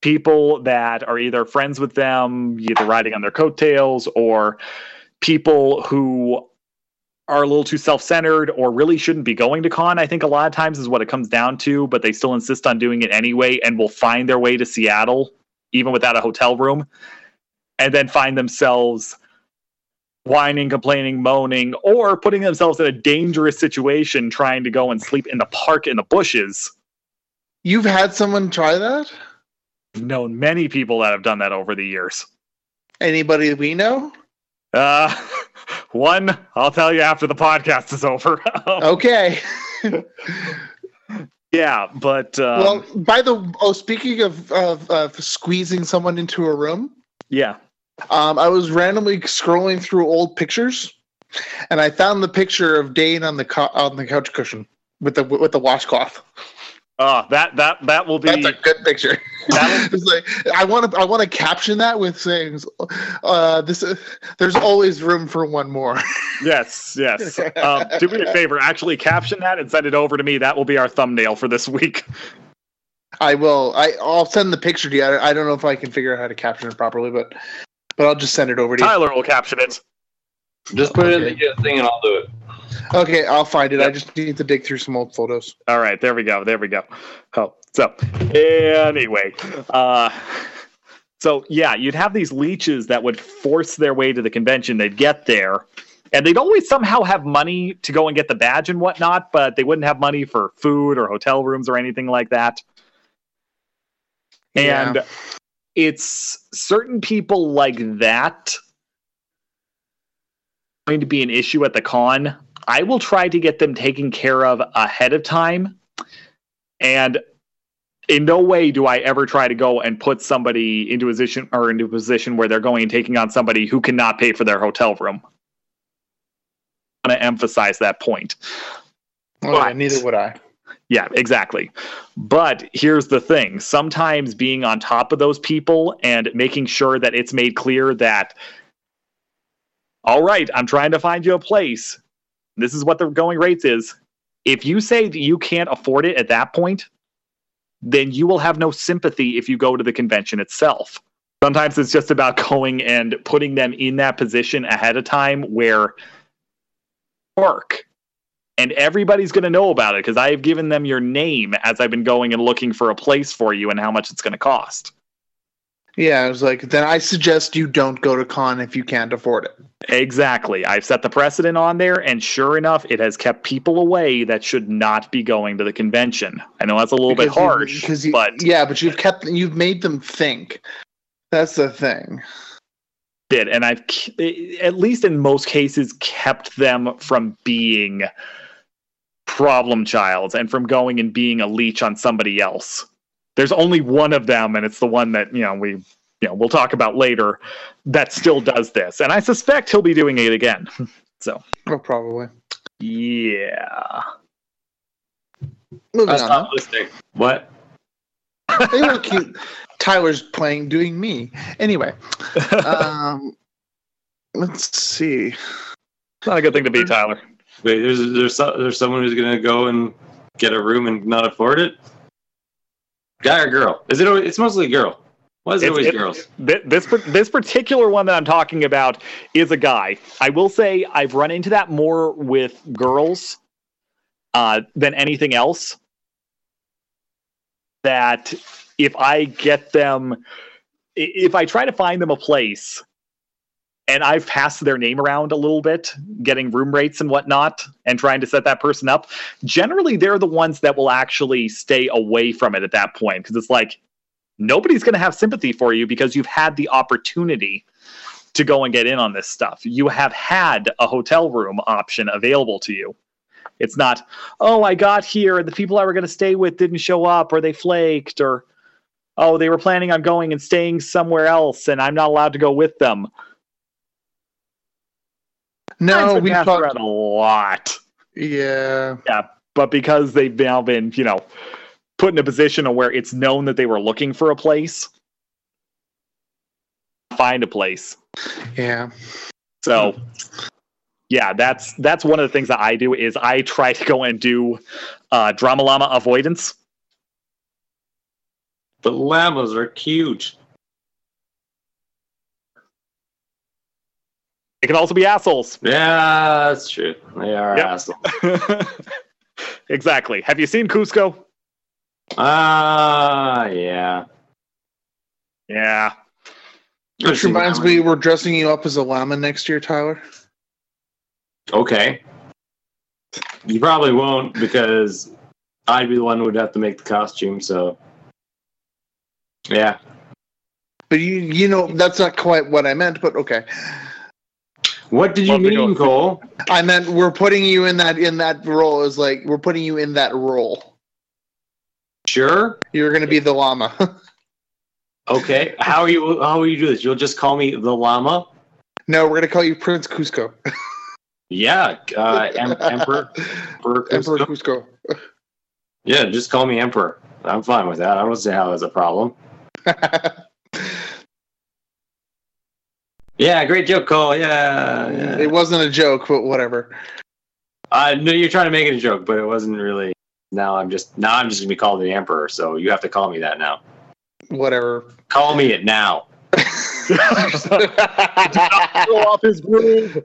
people that are either friends with them, either riding on their coattails or people who are a little too self-centered or really shouldn't be going to con i think a lot of times is what it comes down to but they still insist on doing it anyway and will find their way to seattle even without a hotel room and then find themselves whining complaining moaning or putting themselves in a dangerous situation trying to go and sleep in the park in the bushes You've had someone try that? Known many people that have done that over the years Anybody we know? uh one i'll tell you after the podcast is over Okay. yeah but um, well, by the oh, speaking of, of of squeezing someone into a room, yeah um, I was randomly scrolling through old pictures, and I found the picture of Dane on the co- on the couch cushion with the with the washcloth. Oh, that that that will be That's a good picture. That like I want to I want to caption that with saying, uh, "This uh, there's always room for one more." yes, yes. Um, do me a favor, actually caption that and send it over to me. That will be our thumbnail for this week. I will. I I'll send the picture to you. I, I don't know if I can figure out how to caption it properly, but but I'll just send it over to you. Tyler will caption it. Just put it in the thing and I'll do it. Okay, I'll find it. I just need to dig through some old photos. All right, there we go. There we go. Oh, so anyway, uh, so yeah, you'd have these leeches that would force their way to the convention. They'd get there, and they'd always somehow have money to go and get the badge and whatnot, but they wouldn't have money for food or hotel rooms or anything like that. And Yeah. it's certain people like that going to be an issue at the con. I will try to get them taken care of ahead of time. And in no way do I ever try to go and put somebody into a position or into a position where they're going and taking on somebody who cannot pay for their hotel room. I want to emphasize that point. Yeah, But- neither would I. Yeah, exactly. But here's the thing sometimes being on top of those people and making sure that it's made clear that, all right, I'm trying to find you a place. This is what the going rates is. If you say that you can't afford it at that point, then you will have no sympathy if you go to the convention itself. Sometimes it's just about going and putting them in that position ahead of time where work and everybody's going to know about it because I have given them your name as I've been going and looking for a place for you and how much it's going to cost. Yeah, I was like, then I suggest you don't go to con if you can't afford it. Exactly. I've set the precedent on there, and sure enough, it has kept people away that should not be going to the convention. I know that's a little bit Because you- harsh, because you, but yeah, but you've kept you've made them think. That's the thing. did, and I've at least in most cases kept them from being problem childs and from going and being a leech on somebody else. There's only one of them, and it's the one that you know we you know we'll talk about later that still does this, and I suspect he'll be doing it again. so Oh, probably. yeah, Moving That's on. not listening. What? Hey, look, cute. Tyler's playing, doing me. Anyway, um, let's see. not a good thing to be, Tyler. Wait, there's there's there's someone who's gonna go and get a room and not afford it. Guy or girl? Is it? always- It's mostly a girl. Why is it It's- always it- girls? This this particular one that I'm talking about is a guy. I will say I've run into that more with girls uh, than anything else. That if I get them, if I try to find them a place, and I've passed their name around a little bit, getting room rates and whatnot, and trying to set that person up, generally they're the ones that will actually stay away from it at that point because it's like nobody's going to have sympathy for you because you've had the opportunity to go and get in on this stuff. You have had a hotel room option available to you. It's not, oh, I got here and the people I were going to stay with didn't show up or they flaked or, oh, they were planning on going and staying somewhere else and I'm not allowed to go with them. No, we passed talked. around a lot. Yeah, Yeah. but because they've now been, you know, put in a position where it's known that they were looking for a place, find a place. yeah. So, yeah, that's that's one of the things that I do is I try to go and do uh, drama llama avoidance. But llamas are cute. It can also be assholes. Yeah, that's true. They are Yep. assholes. exactly. Have you seen Kuzco? Ah, yeah. Yeah. Which reminds me, we're dressing you up as a llama next year, Tyler. Okay. You probably won't because I'd be the one who would have to make the costume. So, yeah. But you, you know, that's not quite what I meant. But okay, What did you Well, mean, Cole? I meant we're putting you in that in that role. Is like we're putting you in that role. Sure. You're going to be the llama. Okay. How are you? How will you do this? You'll just call me the llama. no, we're going to call you Prince Kuzco. Yeah. Uh, em- Emperor. Emperor Emperor Kuzco? Kuzco. Yeah. Just call me Emperor. I'm fine with that. I don't see how that's a problem. Yeah. Great joke, Cole. Yeah. yeah. it wasn't a joke, but whatever. Uh, no, you're trying to make it a joke, but it wasn't really. Now I'm just now I'm just gonna be called the Emperor, so you have to call me that now. Whatever. Call me it now. Throw off his groove.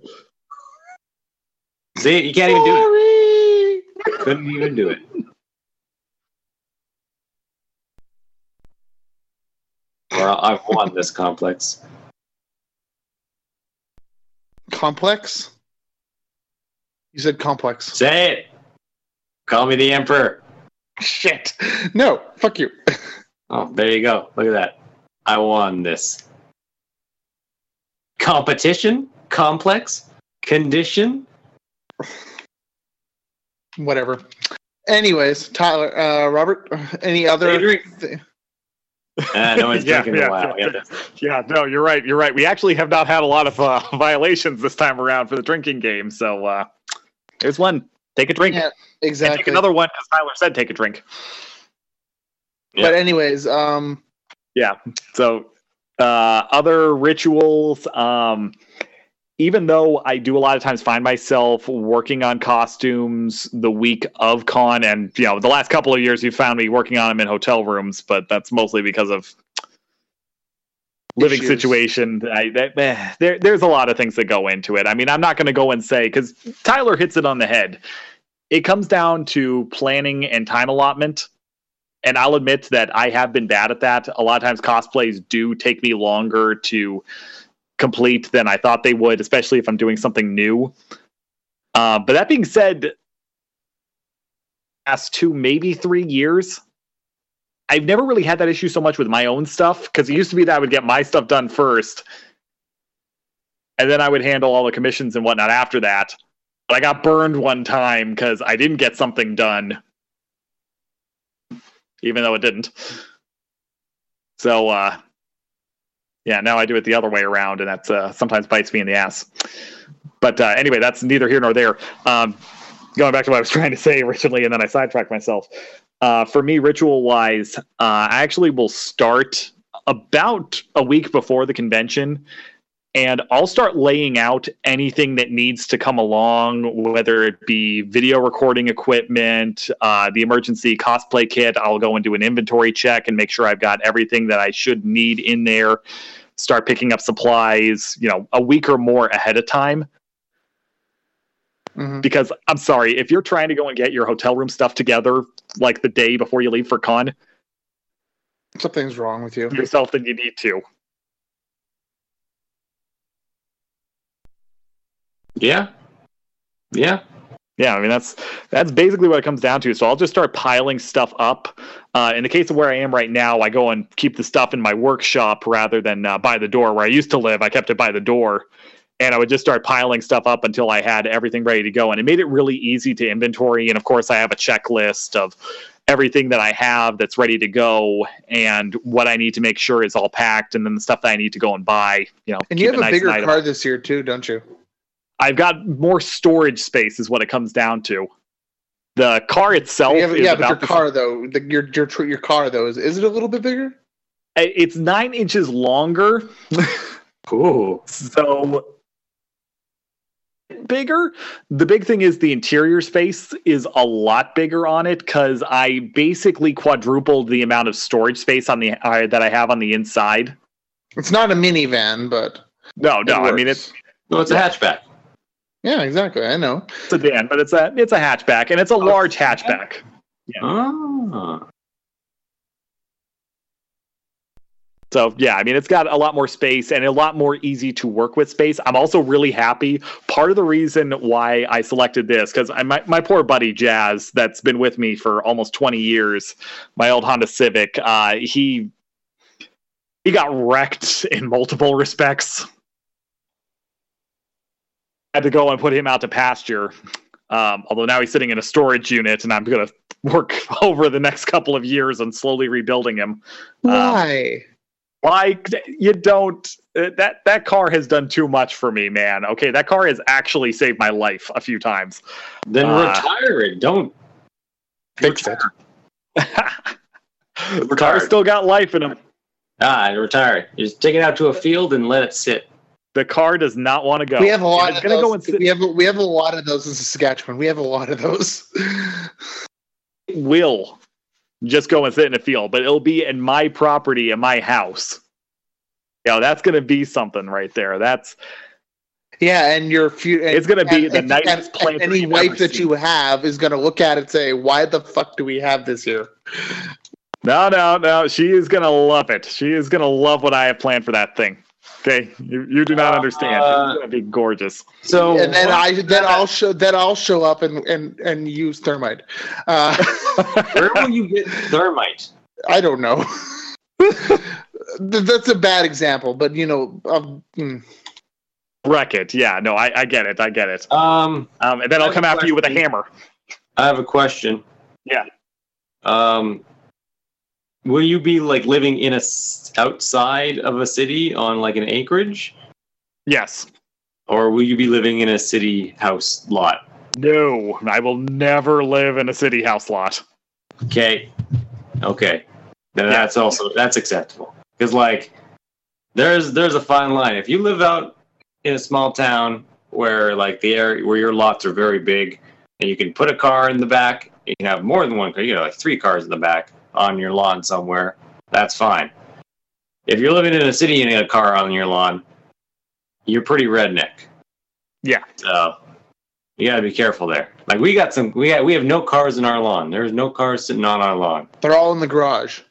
See, you can't even do it. Couldn't even do it. Well, I've won this complex. Complex. You said complex. Say it. Call me the Emperor. Shit. No. Fuck you. Oh, there you go. Look at that. I won this. Competition? Complex? Condition? Whatever. Anyways, Tyler, uh, Robert, any other? Adrian? Ah, no one's Yeah, drinking in yeah, a while. yeah. Yeah, Yeah, no, you're right. You're right. We actually have not had a lot of uh, violations this time around for the drinking game. So, uh, There's one. Take a drink. Yeah, And exactly. take another one, as Tyler said, take a drink. But anyways, um, yeah. So, uh, other rituals. Um, even though I do a lot of times find myself working on costumes the week of con, and you know, the last couple of years you found me working on them in hotel rooms, but that's mostly because of living Issues. situation. I, that, there, there's a lot of things that go into it. I mean, I'm not going to go and say because Tyler hits it on the head. It comes down to planning and time allotment. And I'll admit that I have been bad at that. A lot of times cosplays do take me longer to complete than I thought they would, especially if I'm doing something new. Uh, but that being said, past two, maybe three years, I've never really had that issue so much with my own stuff because it used to be that I would get my stuff done first, and then I would handle all the commissions and whatnot after that. But I got burned one time because I didn't get something done, even though it didn't. So, uh, yeah, now I do it the other way around, and that uh, sometimes bites me in the ass. But uh, anyway, that's neither here nor there. Um, going back to what I was trying to say originally, and then I sidetracked myself. Uh, for me, ritual wise, uh, I actually will start about a week before the convention, and I'll start laying out anything that needs to come along, whether it be video recording equipment, uh, the emergency cosplay kit. I'll go and do an inventory check and make sure I've got everything that I should need in there. Start picking up supplies, you know, a week or more ahead of time mhm. because I'm sorry, if you're trying to go and get your hotel room stuff together like the day before you leave for con something's wrong with you. yourself, then you need to. Yeah. Yeah. Yeah, I mean that's that's basically what it comes down to. So I'll just start piling stuff up. Uh, in the case of where I am right now, I go and keep the stuff in my workshop rather than uh, by the door where I used to live. I kept it by the door, and I would just start piling stuff up until I had everything ready to go. And it made it really easy to inventory. And of course, I have a checklist of everything that I have that's ready to go and what I need to make sure is all packed, and then the stuff that I need to go and buy. You know, And you keep have it a nice bigger and item- car this year too, don't you? I've got more storage space, is what it comes down to. The car itself You have- is yeah, but your about the- car though, the, your your your car though, is, is it a little bit bigger? it's nine inches longer, cool. so bigger. The big thing is the interior space is a lot bigger on it because I basically quadrupled the amount of storage space on the uh, that I have on the inside. It's not a minivan, but No, no, I mean it's No, it's a hatchback. Yeah, exactly. I know. it's a Dan, but it's a it's a hatchback and it's a large hatchback. Ah. So yeah, I mean it's got a lot more space and a lot more easy to work with space. I'm also really happy. Part of the reason why I selected this because my my poor buddy Jazz, that's been with me for almost 20 years, my old Honda Civic, uh, he he got wrecked in multiple respects. Had to go and put him out to pasture. Um, although now he's sitting in a storage unit, and I'm gonna work over the next couple of years on slowly rebuilding him. Why? Like you don't uh, that that car has done too much for me, man. Okay, that car has actually saved my life a few times. Then Uh, retire it. Don't Fix it. the car's still got life in him. Ah, retire. You just take it out to a field and let it sit. The car does not want to go. We have a lot It's of those. go and sit. we have we have a lot of those in Saskatchewan. We have a lot of those. will just go and sit in a field, but it'll be in my property, in my house. You know, that's going to be something right there. That's yeah, and your few. It's gonna be the and, nicest and, plant any wife that seen. you have is gonna look at it and say, "Why the fuck do we have this here?" no, no, no. She is going to love it. She is going to love what I have planned for that thing. Okay, you, you do not understand. Uh, it's gonna be gorgeous. So and then I then I'll show then I'll show up and and and use thermite. Uh, where will you get thermite? I don't know. That's a bad example, but you know, um, mm. Wreck it. Yeah, no, I, I get it. I get it. Um, Um, and then I I'll come a after you with a hammer. I have a question. Yeah. Um, will you be like living in a outside of a city on like an acreage, Yes. or will you be living in a city house lot? No, I will never live in a city house lot. Okay. Okay. Then that's also that's acceptable. Because like there's there's a fine line. If you live out in a small town where like the area where your lots are very big and you can put a car in the back, you can have more than one car, you know, like three cars in the back on your lawn somewhere, that's fine. If you're living in a city and you have a car on your lawn, you're pretty redneck. Yeah. So you gotta be careful there. Like we got some we got we have no cars in our lawn. There's no cars sitting on our lawn. They're all in the garage.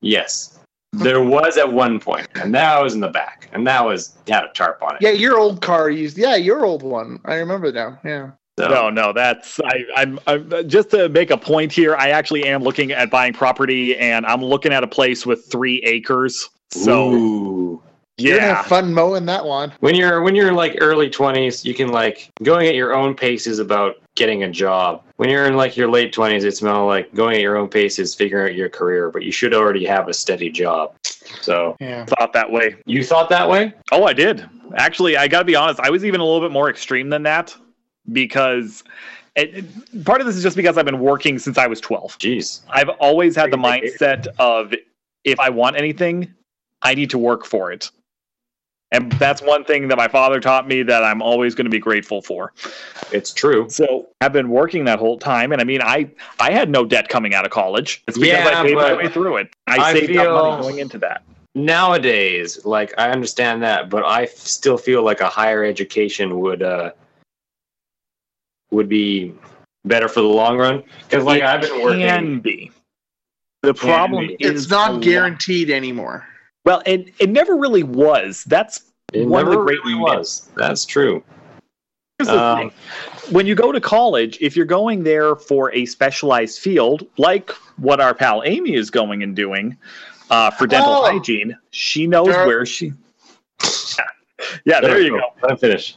Yes. There was at one point, and that was in the back, and that was had a tarp on it. Yeah, your old car used. Yeah, your old one. I remember now. Yeah. So, No, no, that's I, I'm, I'm just to make a point here. I actually am looking at buying property, and I'm looking at a place with three acres. So Ooh. You're gonna yeah, have fun mowing that lawn. when you're when you're like early twenties, you can like going at your own pace is about getting a job. When you're in like your late twenties, it's more like going at your own pace is figuring out your career, but you should already have a steady job. So Yeah. thought that way. you thought that way? Oh, I did. Actually, I got to be honest. I was even a little bit more extreme than that because it, part of this is just because I've been working since I was 12. Jeez. I've always had the mindset of if I want anything, I need to work for it. And that's one thing that my father taught me that I'm always going to be grateful for. It's true. So I've been working that whole time, and I mean, I I had no debt coming out of college. It's because Yeah, I paid my way through it. I, I saved up money going into that. Nowadays, like I understand that, but I f- still feel like a higher education would uh would be better for the long run. Because like It I've been working Can be. The problem be. is It's a not lot- guaranteed anymore. Well, it it never really was. That's It one of the great really was. That's true. Here's the Um, thing. When you go to college, if you're going there for a specialized field, like what our pal Amy is going and doing uh, for dental Oh. hygiene, she knows Sure. where she. Yeah. yeah, there you go. Let him finish.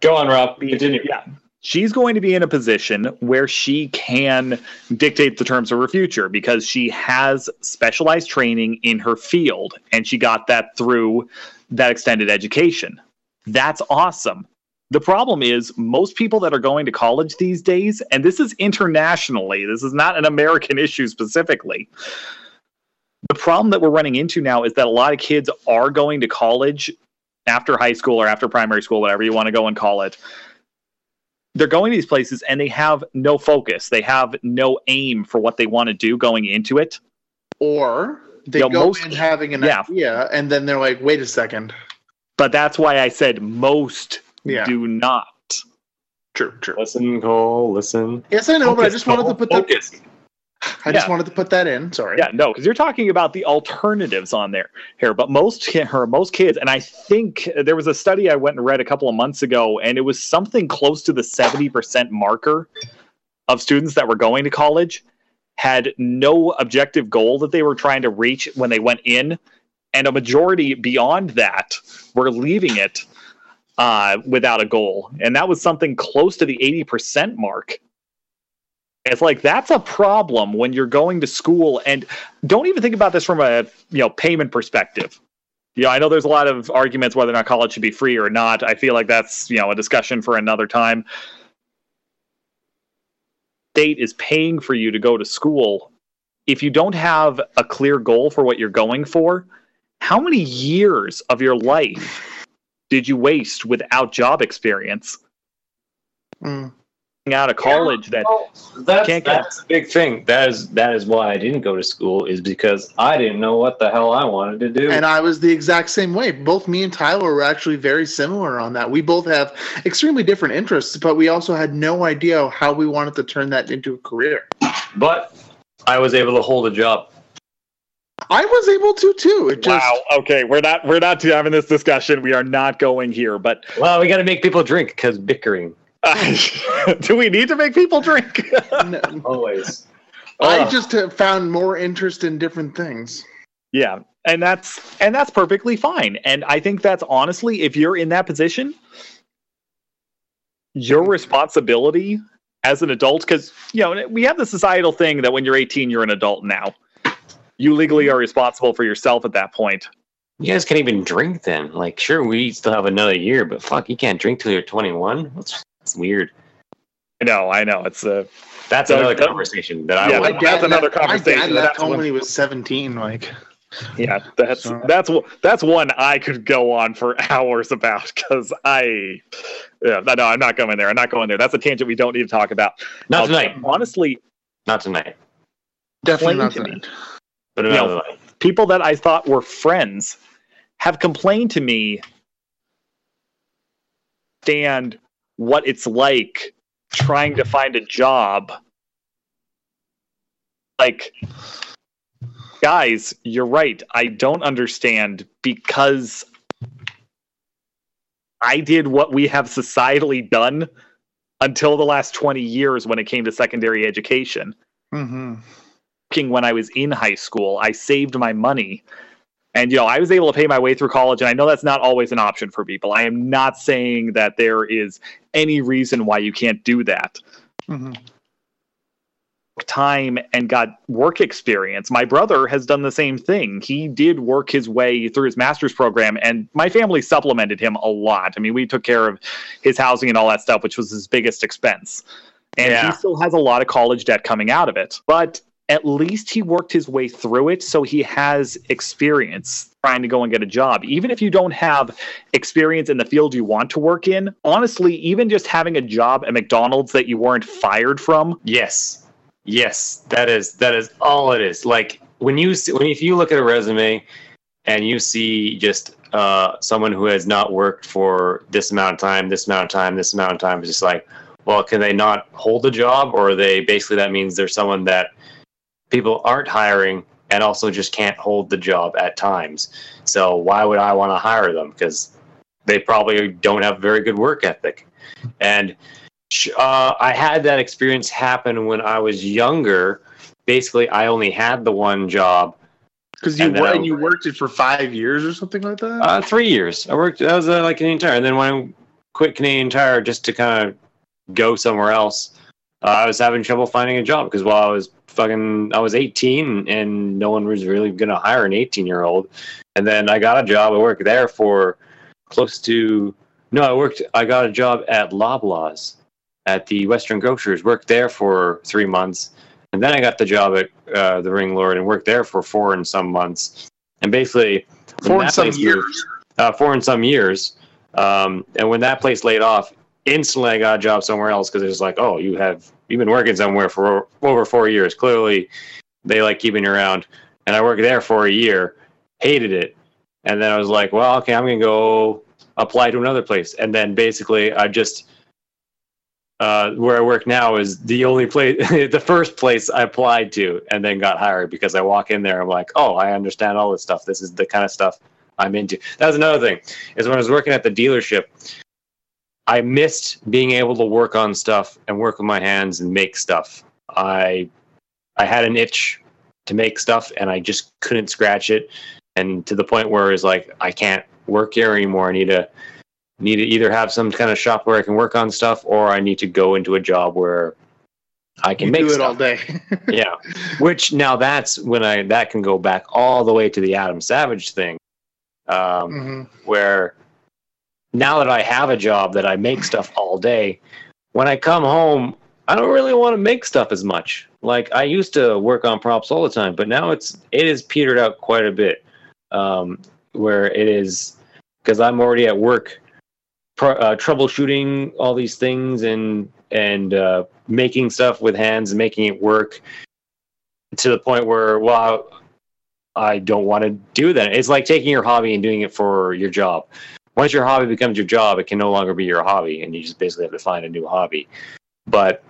Go on, Rob. Continue. Yeah. She's going to be in a position where she can dictate the terms of her future because she has specialized training in her field and she got that through that extended education. That's awesome. The problem is, most people that are going to college these days, and this is internationally, this is not an American issue specifically. The problem that we're running into now is that a lot of kids are going to college after high school or after primary school, whatever you want to go and call it they're going to these places and they have no focus. They have no aim for what they want to do going into it. Or they Yeah, go most- in having an yeah. idea, and then they're like, "Wait a second. But that's why I said most Yeah, do not. true, true. Listen, Cole. Listen. Yes, I know, but I Focus, just wanted to put that. focus. I just wanted to put that in. Sorry. Yeah, no, because you're talking about the alternatives on there here. But most or most kids, and I think there was a study I went and read a couple of months ago, and it was something close to the 70% marker of students that were going to college had no objective goal that they were trying to reach when they went in, and a majority beyond that were leaving it uh, without a goal, and that was something close to the 80% mark. It's like that's a problem when you're going to school and don't even think about this from a you know payment perspective. Yeah, I know there's a lot of arguments whether or not college should be free or not. I feel like that's you know a discussion for another time. State is paying for you to go to school. If you don't have a clear goal for what you're going for, how many years of your life did you waste without job experience? Mm. Out of college that Well, that's, Can't get- that's a big thing. That is that is why I didn't go to school is because I didn't know what the hell I wanted to do. And I was the exact same way. Both me and Tyler were actually very similar on that. We both have extremely different interests, but we also had no idea how we wanted to turn that into a career. but I was able to hold a job. I was able to too. It just wow. Okay, we're not we're not having this discussion. We are not going here. But Well, we got to make people drink because bickering uh, do we need to make people drink? no, always. I just have found more interest in different things. yeah, and that's and that's perfectly fine. And I think that's honestly, if you're in that position, your responsibility as an adult, because you know we have the societal thing that when you're 18, you're an adult now. You legally are responsible for yourself at that point. You guys can't even drink then. Like, sure, we still have another year, but fuck, you can't drink till you're 21. What's It's weird. I know, I know. It's a That's So- another conversation that I Yeah, would. That's another left- My conversation. dad left That's home when he was seventeen. Like, yeah. That's So- that's one- that's one I could go on for hours about because I yeah no I'm not going there. I'm not going there. That's a tangent we don't need to talk about. Not I'll- tonight. Honestly, Not tonight. definitely not Explain to me. tonight. But You another know, night. people that I thought were friends have complained to me stand what it's like trying to find a job like guys you're right i don't understand because i did what we have societally done until the last 20 years when it came to secondary education Mm-hmm. when I was in high school. I saved my money. And you know, I was able to pay my way through college and I know that's not always an option for people. I am not saying that there is any reason why you can't do that. Mm-hmm. Time and got work experience. My brother has done the same thing. He did work his way through his master's program and my family supplemented him a lot. I mean, we took care of his housing and all that stuff, which was his biggest expense. And Yeah. he still has a lot of college debt coming out of it. But at least he worked his way through it so he has experience trying to go and get a job. Even if you don't have experience in the field you want to work in honestly even just having a job at mcdonald's that you weren't fired from Yes, yes, that is that is all it is. Like when you when if you look at a resume and you see just uh, someone who has not worked for this amount of time, this amount of time, this amount of time, it's just like, well, can they not hold a job, or are they basically that means there's someone that people aren't hiring and also just can't hold the job at times. So why would I want to hire them? Because they probably don't have very good work ethic, and Uh, I had that experience happen when I was younger. Basically, I only had the one job. Because you then I- and you worked it for five years or something like that. Uh, three years. I worked. I was uh, like Canadian Tire, and then when I quit Canadian Tire just to kind of go somewhere else, uh, I was having trouble finding a job because while I was fucking, I was 18, and no one was really gonna hire an 18 year old. And then I got a job. I worked there for close to. No, I worked. I got a job at Loblaws at the Western Grocers. Worked there for three months, and then I got the job at uh, the Ring Lord and worked there for four and some months. And basically, Four and some years. moved- uh, four and some years. Um, and when that place laid off, instantly I got a job somewhere else because it was like, oh, you have you've been working somewhere for over four years. Clearly, they like keeping you around. And I worked there for a year, hated it, and then I was like, well, okay, I'm gonna go apply to another place. And then basically, I just uh, where I work now is the only place, the first place I applied to, and then got hired because I walk in there. I'm like, oh, I understand all this stuff. This is the kind of stuff I'm into. That was another thing. Is when I was working at the dealership, I missed being able to work on stuff and work with my hands and make stuff. I I had an itch to make stuff, and I just couldn't scratch it. And to the point where it's like, I can't work here anymore. I need to need to either have some kind of shop where I can work on stuff, or I need to go into a job where I can You make do it stuff all day. yeah which now that's when i that can go back all the way to the adam savage thing um, Mhm. where now that i have a job that i make stuff all day when i come home i don't really want to make stuff as much like i used to work on props all the time but now it's it is petered out quite a bit um, where it is because i'm already at work uh, troubleshooting all these things and and uh, making stuff with hands and making it work to the point where well I don't want to do that. It's like taking your hobby and doing it for your job. Once your hobby becomes your job, it can no longer be your hobby, and you just basically have to find a new hobby. But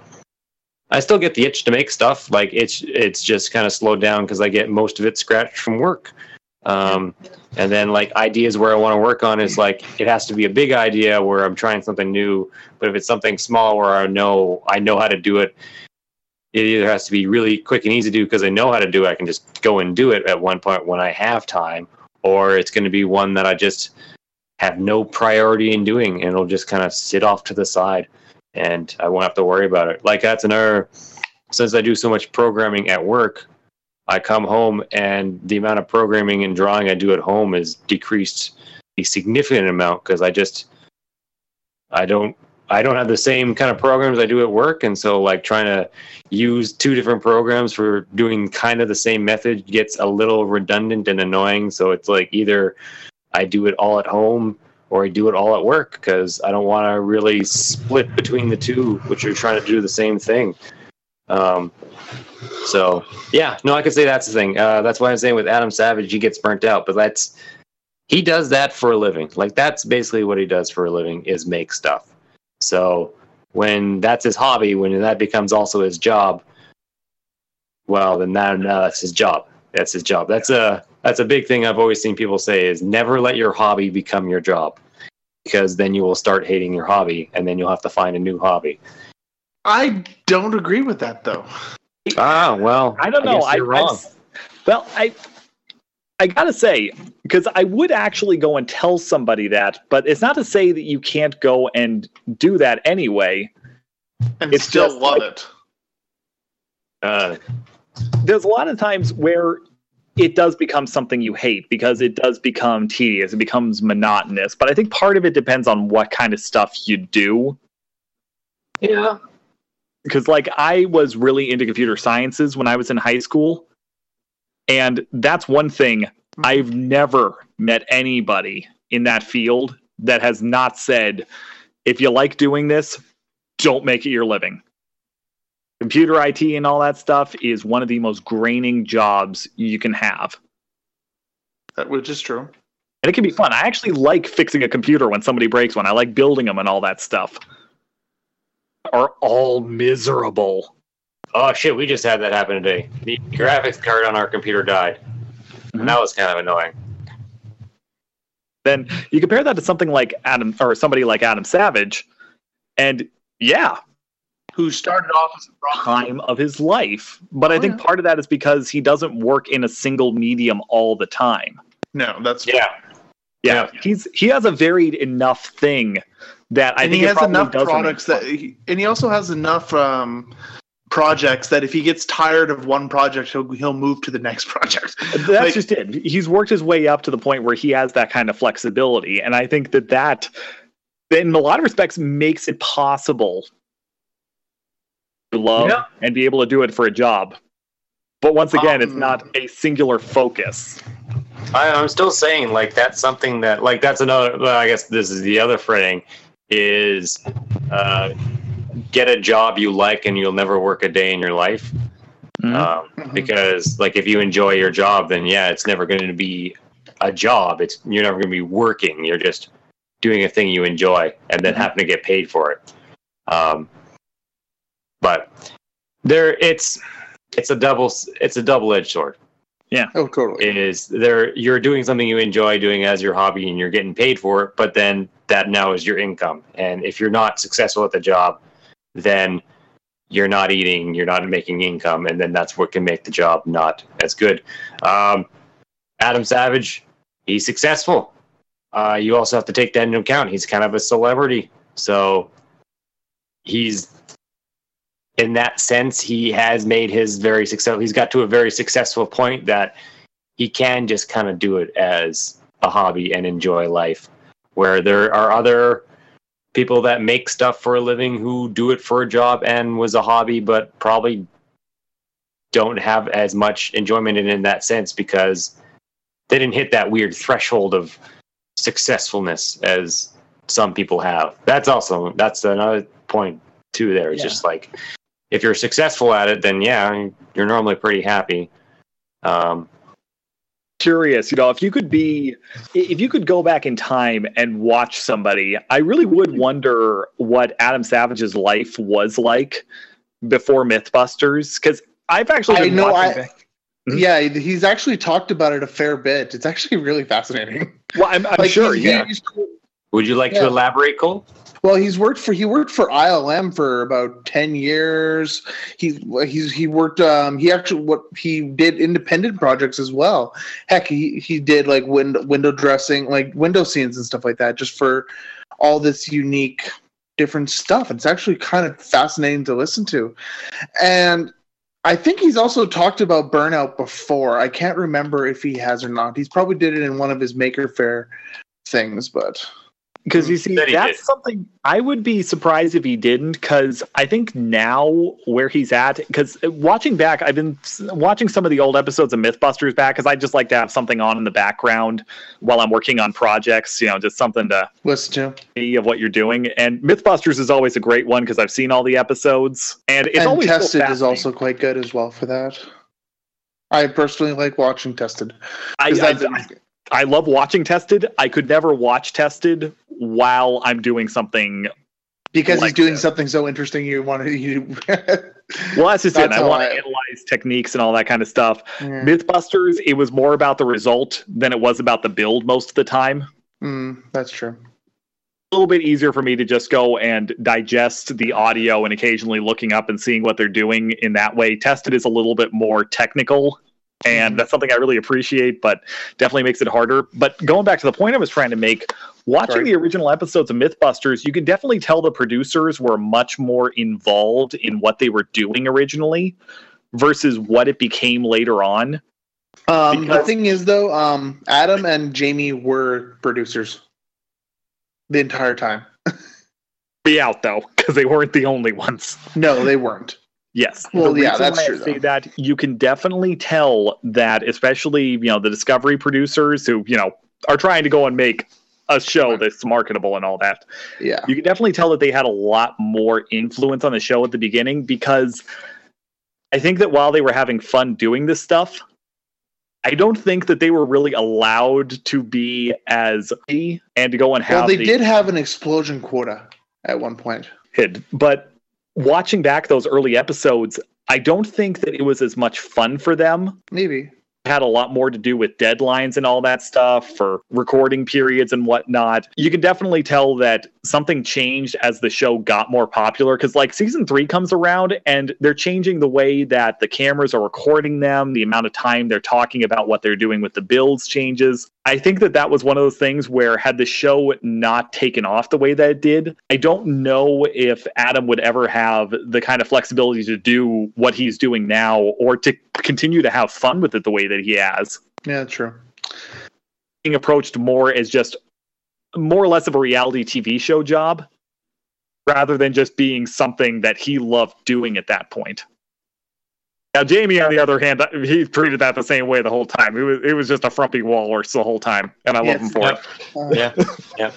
I still get the itch to make stuff. Like it's it's just kind of slowed down because I get most of it scratched from work. Um, and then like ideas where I want to work on is like it has to be a big idea where I'm trying something new. But if it's something small where I know I know how to do it, it either has to be really quick and easy to do because I know how to do it. I can just go and do it at one point when I have time, or it's going to be one that I just have no priority in doing, and it'll just kind of sit off to the side, and I won't have to worry about it. Like that's another. Since I do so much programming at work, I come home and the amount of programming and drawing I do at home is decreased a significant amount because I just I don't I don't have the same kind of programs I do at work, and so like trying to use two different programs for doing kind of the same method gets a little redundant and annoying. So it's like either I do it all at home or I do it all at work because I don't want to really split between the two, which are trying to do the same thing. Um, so yeah, no, I could say that's the thing. Uh, that's why I'm saying with Adam Savage, he gets burnt out, but that's he does that for a living. Like that's basically what he does for a living is make stuff. So when that's his hobby, when that becomes also his job, well, then that, now that's his job. That's his job. That's a that's a big thing I've always seen people say is never let your hobby become your job, because then you will start hating your hobby, and then you'll have to find a new hobby. I don't agree with that though. Ah, well, I don't know. guess I, you're wrong. I- well, I I gotta say because I would actually go and tell somebody that, but it's not to say that you can't go and do that anyway. And It's still love like- it. Uh, There's a lot of times where it does become something you hate because it does become tedious, it becomes monotonous. But I think part of it depends on what kind of stuff you do. yeah. because like I was really into computer sciences when I was in high school, and that's one thing I've never met anybody in that field that has not said, if you like doing this, don't make it your living. Computer IT and all that stuff is one of the most graining jobs you can have. That which is true. And it can be fun. I actually like fixing a computer when somebody breaks one. I like building them and all that stuff. Are all miserable. Oh shit, we just had that happen today. The graphics card on our computer died. And that was kind of annoying. then you compare that to something like Adam or somebody like Adam Savage, and yeah, Who started off as a rock time of his life. But I Oh, think yeah. part of that is because he doesn't work in a single medium all the time. No, that's Yeah. Yeah, he's he has a varied enough thing that I and think he has enough doesn't products that, he, and he also has enough um, projects that if he gets tired of one project, he'll he'll move to the next project. That's Like- just it. He's worked his way up to the point where he has that kind of flexibility, and I think that that, in a lot of respects, makes it possible to love Yeah. and be able to do it for a job. But once again, it's Um, not a singular focus. I, I'm still saying like that's something that like that's another. Well, I guess this is the other fretting is uh, get a job you like and you'll never work a day in your life. Mhm. Um, Mhm. because like if you enjoy your job, then yeah, it's never going to be a job. It's you're never going to be working. You're just doing a thing you enjoy and then Mhm. having to get paid for it. Um, but there, it's it's a double it's a double edged sword. Yeah. Oh, totally. Is there you're doing something you enjoy doing as your hobby and you're getting paid for it, but then that now is your income. And if you're not successful at the job, then you're not eating, you're not making income, and then that's what can make the job not as good. Um, Adam Savage, he's successful. Uh, you also have to take that into account. He's kind of a celebrity, so he's in that sense he has made his very successful. He's got to a very successful point that he can just kind of do it as a hobby and enjoy life. Where there are other people that make stuff for a living who do it for a job and was a hobby, but probably don't have as much enjoyment in in that sense because they didn't hit that weird threshold of successfulness as some people have. That's also that's another point too. There, it's Yeah. just like if you're successful at it, then yeah, you're normally pretty happy. Um, curious, you know, if you could be, if you could go back in time and watch somebody, I really would wonder what Adam Savage's life was like before MythBusters, because I've actually I know, watching. I- back- Mhm. Yeah, he's actually talked about it a fair bit. It's actually really fascinating. well, I'm, I'm Like, sure, he's- yeah. he's- would you like Yeah. to elaborate, Cole? Well, he's worked for he worked for ILM for about ten years. He's he's he worked. Um, he actually what he did independent projects as well. Heck, he he did like window window dressing, like window scenes and stuff like that, just for all this unique different stuff. It's actually kind of fascinating to listen to, and. I think he's also talked about burnout before. I can't remember if he has or not. He's probably did it in one of his Maker Faire things, but Because you mm, see, that's did. something I would be surprised if he didn't. Because I think now where he's at, because watching back, I've been watching some of the old episodes of MythBusters back because I just like to have something on in the background while I'm working on projects. You know, just something to Listen to. see of what you're doing. And MythBusters is always a great one because I've seen all the episodes, and it's and always so Tested is also quite good as well for that. I personally like watching Tested. I, 'Cause I, that's- I love watching Tested. I could never watch Tested while I'm doing something because he's doing that. something so interesting you want to you Well, that's just it. I want to analyze techniques and all that kind of stuff. Mythbusters, it was more about the result than it was about the build most of the time. Mm, that's true. A little bit easier for me to just go and digest the audio and occasionally looking up and seeing what they're doing in that way. Tested is a little bit more technical. And that's something I really appreciate, but definitely makes it harder. But going back to the point I was trying to make, watching Sorry. the original episodes of Mythbusters, you can definitely tell the producers were much more involved in what they were doing originally versus what it became later on. Um, the thing is, though, um, Adam and Jamie were producers the entire time. Be out though, because they weren't the only ones. No, they weren't. Yes. Well, The yeah, that's true, though. that you can definitely tell that, especially you know the Discovery producers who you know are trying to go and make a show that's marketable and all that. Yeah. You can definitely tell that they had a lot more influence on the show at the beginning because I think that while they were having fun doing this stuff, I don't think that they were really allowed to be as and to go and have Well, they the did have an explosion quota at one point. hid. But watching back those early episodes, I don't think that it was as much fun for them. Maybe. It had a lot more to do with deadlines and all that stuff for recording periods and whatnot. You can definitely tell that something changed as the show got more popular because, like, season three comes around and they're changing the way that the cameras are recording them, the amount of time they're talking about what they're doing with the builds changes. I think that that was one of those things where, had the show not taken off the way that it did, I don't know if Adam would ever have the kind of flexibility to do what he's doing now or to continue to have fun with it the way that he has. Yeah, true. Being approached more as just more or less of a reality TV show job rather than just being something that he loved doing at that point. Now, Jamie, on the other hand, he treated that the same way the whole time. It was it was just a frumpy walrus the whole time, and I love him for Yep. it. Uh, yeah, yeah.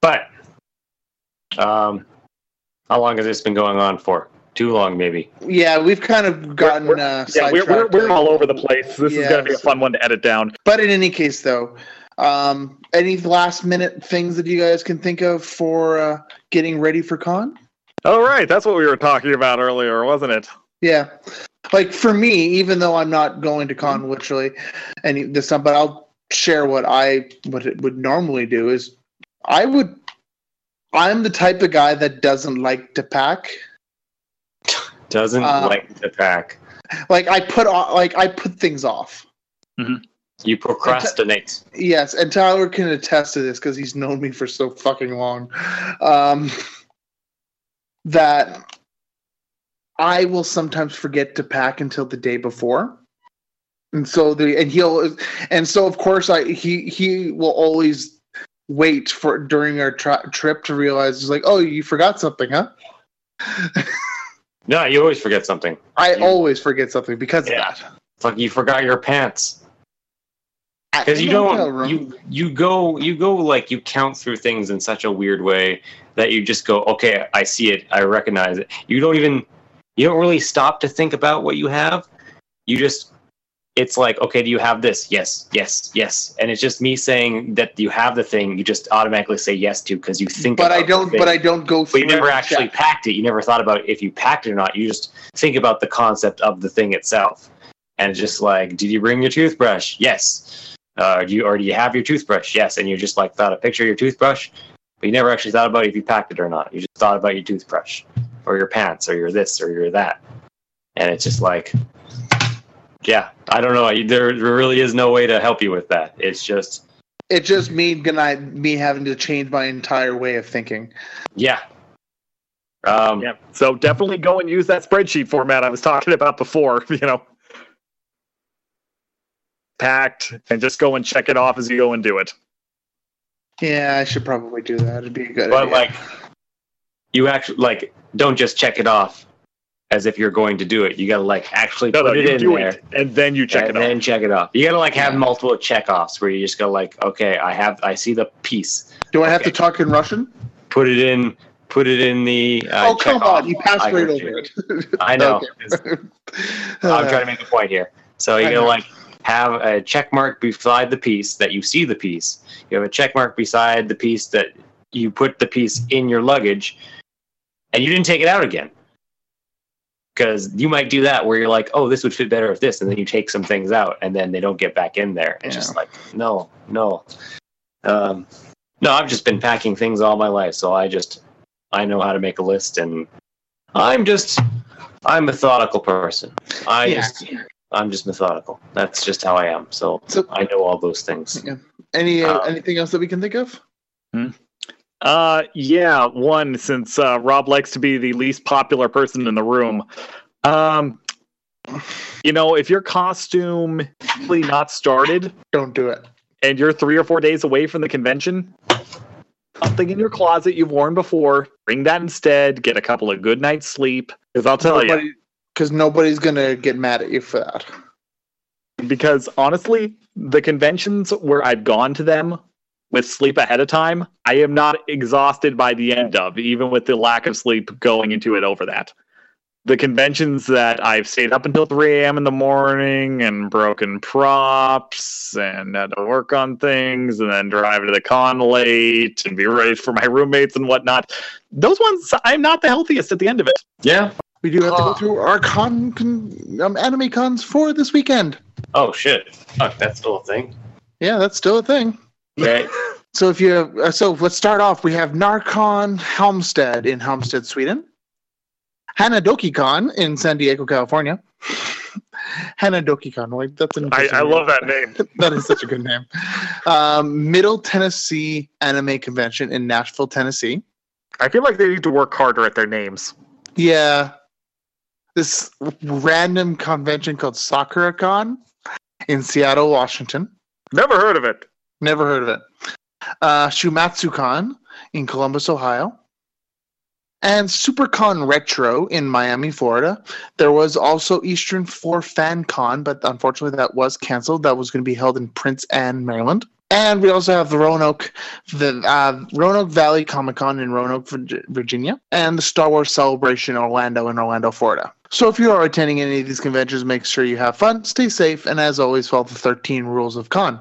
But um, how long has this been going on for? Too long, maybe. Yeah, we've kind of gotten We're- uh, Yeah, we're, we're, we're all over the place. This is going to be a fun one to edit down. But in any case, though, um, any last minute things that you guys can think of for uh, getting ready for con? All right, that's what we were talking about earlier, wasn't it? Yeah, like for me, even though I'm not going to con literally any this time, but I'll share what I what it would normally do is I would. I'm the type of guy that doesn't like to pack. Doesn't Uh, like to pack. Like I put on, like I put things off. You procrastinate. Yes, and Tyler can attest to this because he's known me for so fucking long. Um, that I will sometimes forget to pack until the day before, and so the and he'll and so of course I he he will always wait for during our tri- trip to realize he's like, oh, you forgot something, huh? No, you always forget something. I You- always forget something because Yeah. of that. It's like you forgot your pants. Because you in my hotel don't you you go you go like you count through things in such a weird way that you just go okay i see it i recognize it you don't even you don't really stop to think about what you have you just it's like okay do you have this yes yes yes and it's just me saying that you have the thing you just automatically say yes to because you think but about I don't. But I don't go. but you never actually check. packed it. You never thought about if you packed it or not. You just think about the concept of the thing itself, and it's just like, did you bring your toothbrush? Yes. Uh, do you or do you have your toothbrush? Yes. And you just like thought a picture of your toothbrush, but you never actually thought about if you packed it or not. You just thought about your toothbrush, or your pants, or your this, or your that, and it's just like, yeah, I don't know. There really is no way to help you with that. It's just, It just me gonna me having to change my entire way of thinking. yeah. Um, Yeah. So definitely go and use that spreadsheet format I was talking about before. You know, packed, and just go and check it off as you go and do it. Yeah, I should probably do that. It'd be a good But idea. like, you actually like don't just check it off as if you're going to do it. You gotta like actually No, put no, it in do there. it, and then you check and it then off. Then check it off. You gotta like have Yeah. multiple check offs where you just go like, okay, I have, I see the piece. do I have to talk in Russian? Put it in, put it in the. Uh, oh, come check off. on. You passed I right got over it. I know. Okay. I'm trying to make a point here. So you gotta like have a check mark beside the piece that you see the piece. You have a check mark beside the piece that you put the piece in your luggage, and you didn't take it out again. Because you might do that where you're like, oh, this would fit better if this, and then you take some things out, and then they don't get back in there. It's Yeah. just like, no, no, um, no. I've just been packing things all my life, so I just I know how to make a list, and I'm just I'm a methodical person. I Yeah. just I'm just methodical. That's just how I am. So, So- I know all those things. Any uh, Uh, anything else that we can think of? Uh, yeah, one since uh, Rob likes to be the least popular person in the room. Um, you know, if your costume really not started Don't do it. and you're three or four days away from the convention, something in your closet you've worn before, bring that instead. Get a couple of good nights sleep. Because I'll tell you, Because nobody's gonna get mad at you for that. because honestly, the conventions where I've gone to them with sleep ahead of time, I am not exhausted by the end of, even with the lack of sleep going into it over that. The conventions that I've stayed up until 3 a.m. in the morning and broken props and had to work on things and then drive to the con late and be ready for my roommates and whatnot. Those ones, I'm not the healthiest at the end of it. Yeah. We do have to go Uh, through our con, con um, anime cons for this weekend. Oh shit. Fuck, that's still a thing. Yeah, that's still a thing. Okay. So if you have, uh, so let's start off. We have Narcon Halmstad in Halmstad, Sweden. Hanadoki Con in San Diego, California. Hanadoki Con, like that's an I, I love that name. that is such a good name. Um, Middle Tennessee Anime Convention in Nashville, Tennessee. I feel like they need to work harder at their names. Yeah. This random convention called Sakura-Con in Seattle, Washington. Never heard of it. Never heard of it. Uh, ShumatsuCon in Columbus, Ohio. And SuperCon Retro in Miami, Florida. There was also Eastern Shore FanCon, but unfortunately that was canceled. That was going to be held in Princess Anne, Maryland. And we also have the Roanoke, the uh, Roanoke Valley Comic Con in Roanoke, Virginia, and the Star Wars Celebration Orlando in Orlando, Florida. So if you are attending any of these conventions, make sure you have fun, stay safe, and as always, follow the 13 rules of con.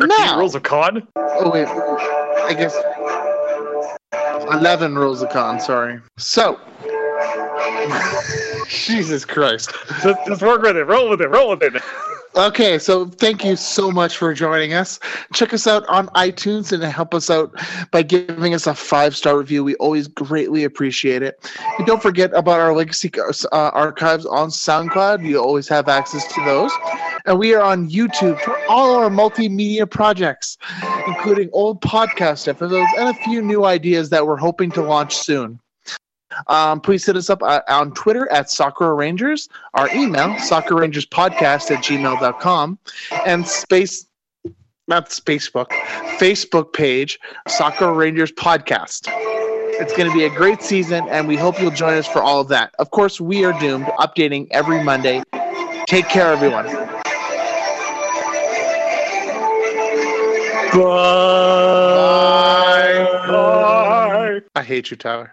13 Now- rules of con? Oh wait, I guess eleven rules of con. Sorry. So, Jesus Christ. Just, work with it. Roll with it. Roll with it. Okay, so thank you so much for joining us. Check us out on iTunes and help us out by giving us a five star review. We always greatly appreciate it. And don't forget about our legacy uh, archives on SoundCloud. You always have access to those. And we are on YouTube for all our multimedia projects, including old podcast episodes and a few new ideas that we're hoping to launch soon. Um, please hit us up uh, on Twitter at Soccer Rangers, our email, Podcast at gmail.com, and space, not Facebook, Facebook page, Soccer Rangers Podcast. It's going to be a great season, and we hope you'll join us for all of that. Of course, we are doomed, updating every Monday. Take care, everyone. Bye. Bye. I hate you, Tyler.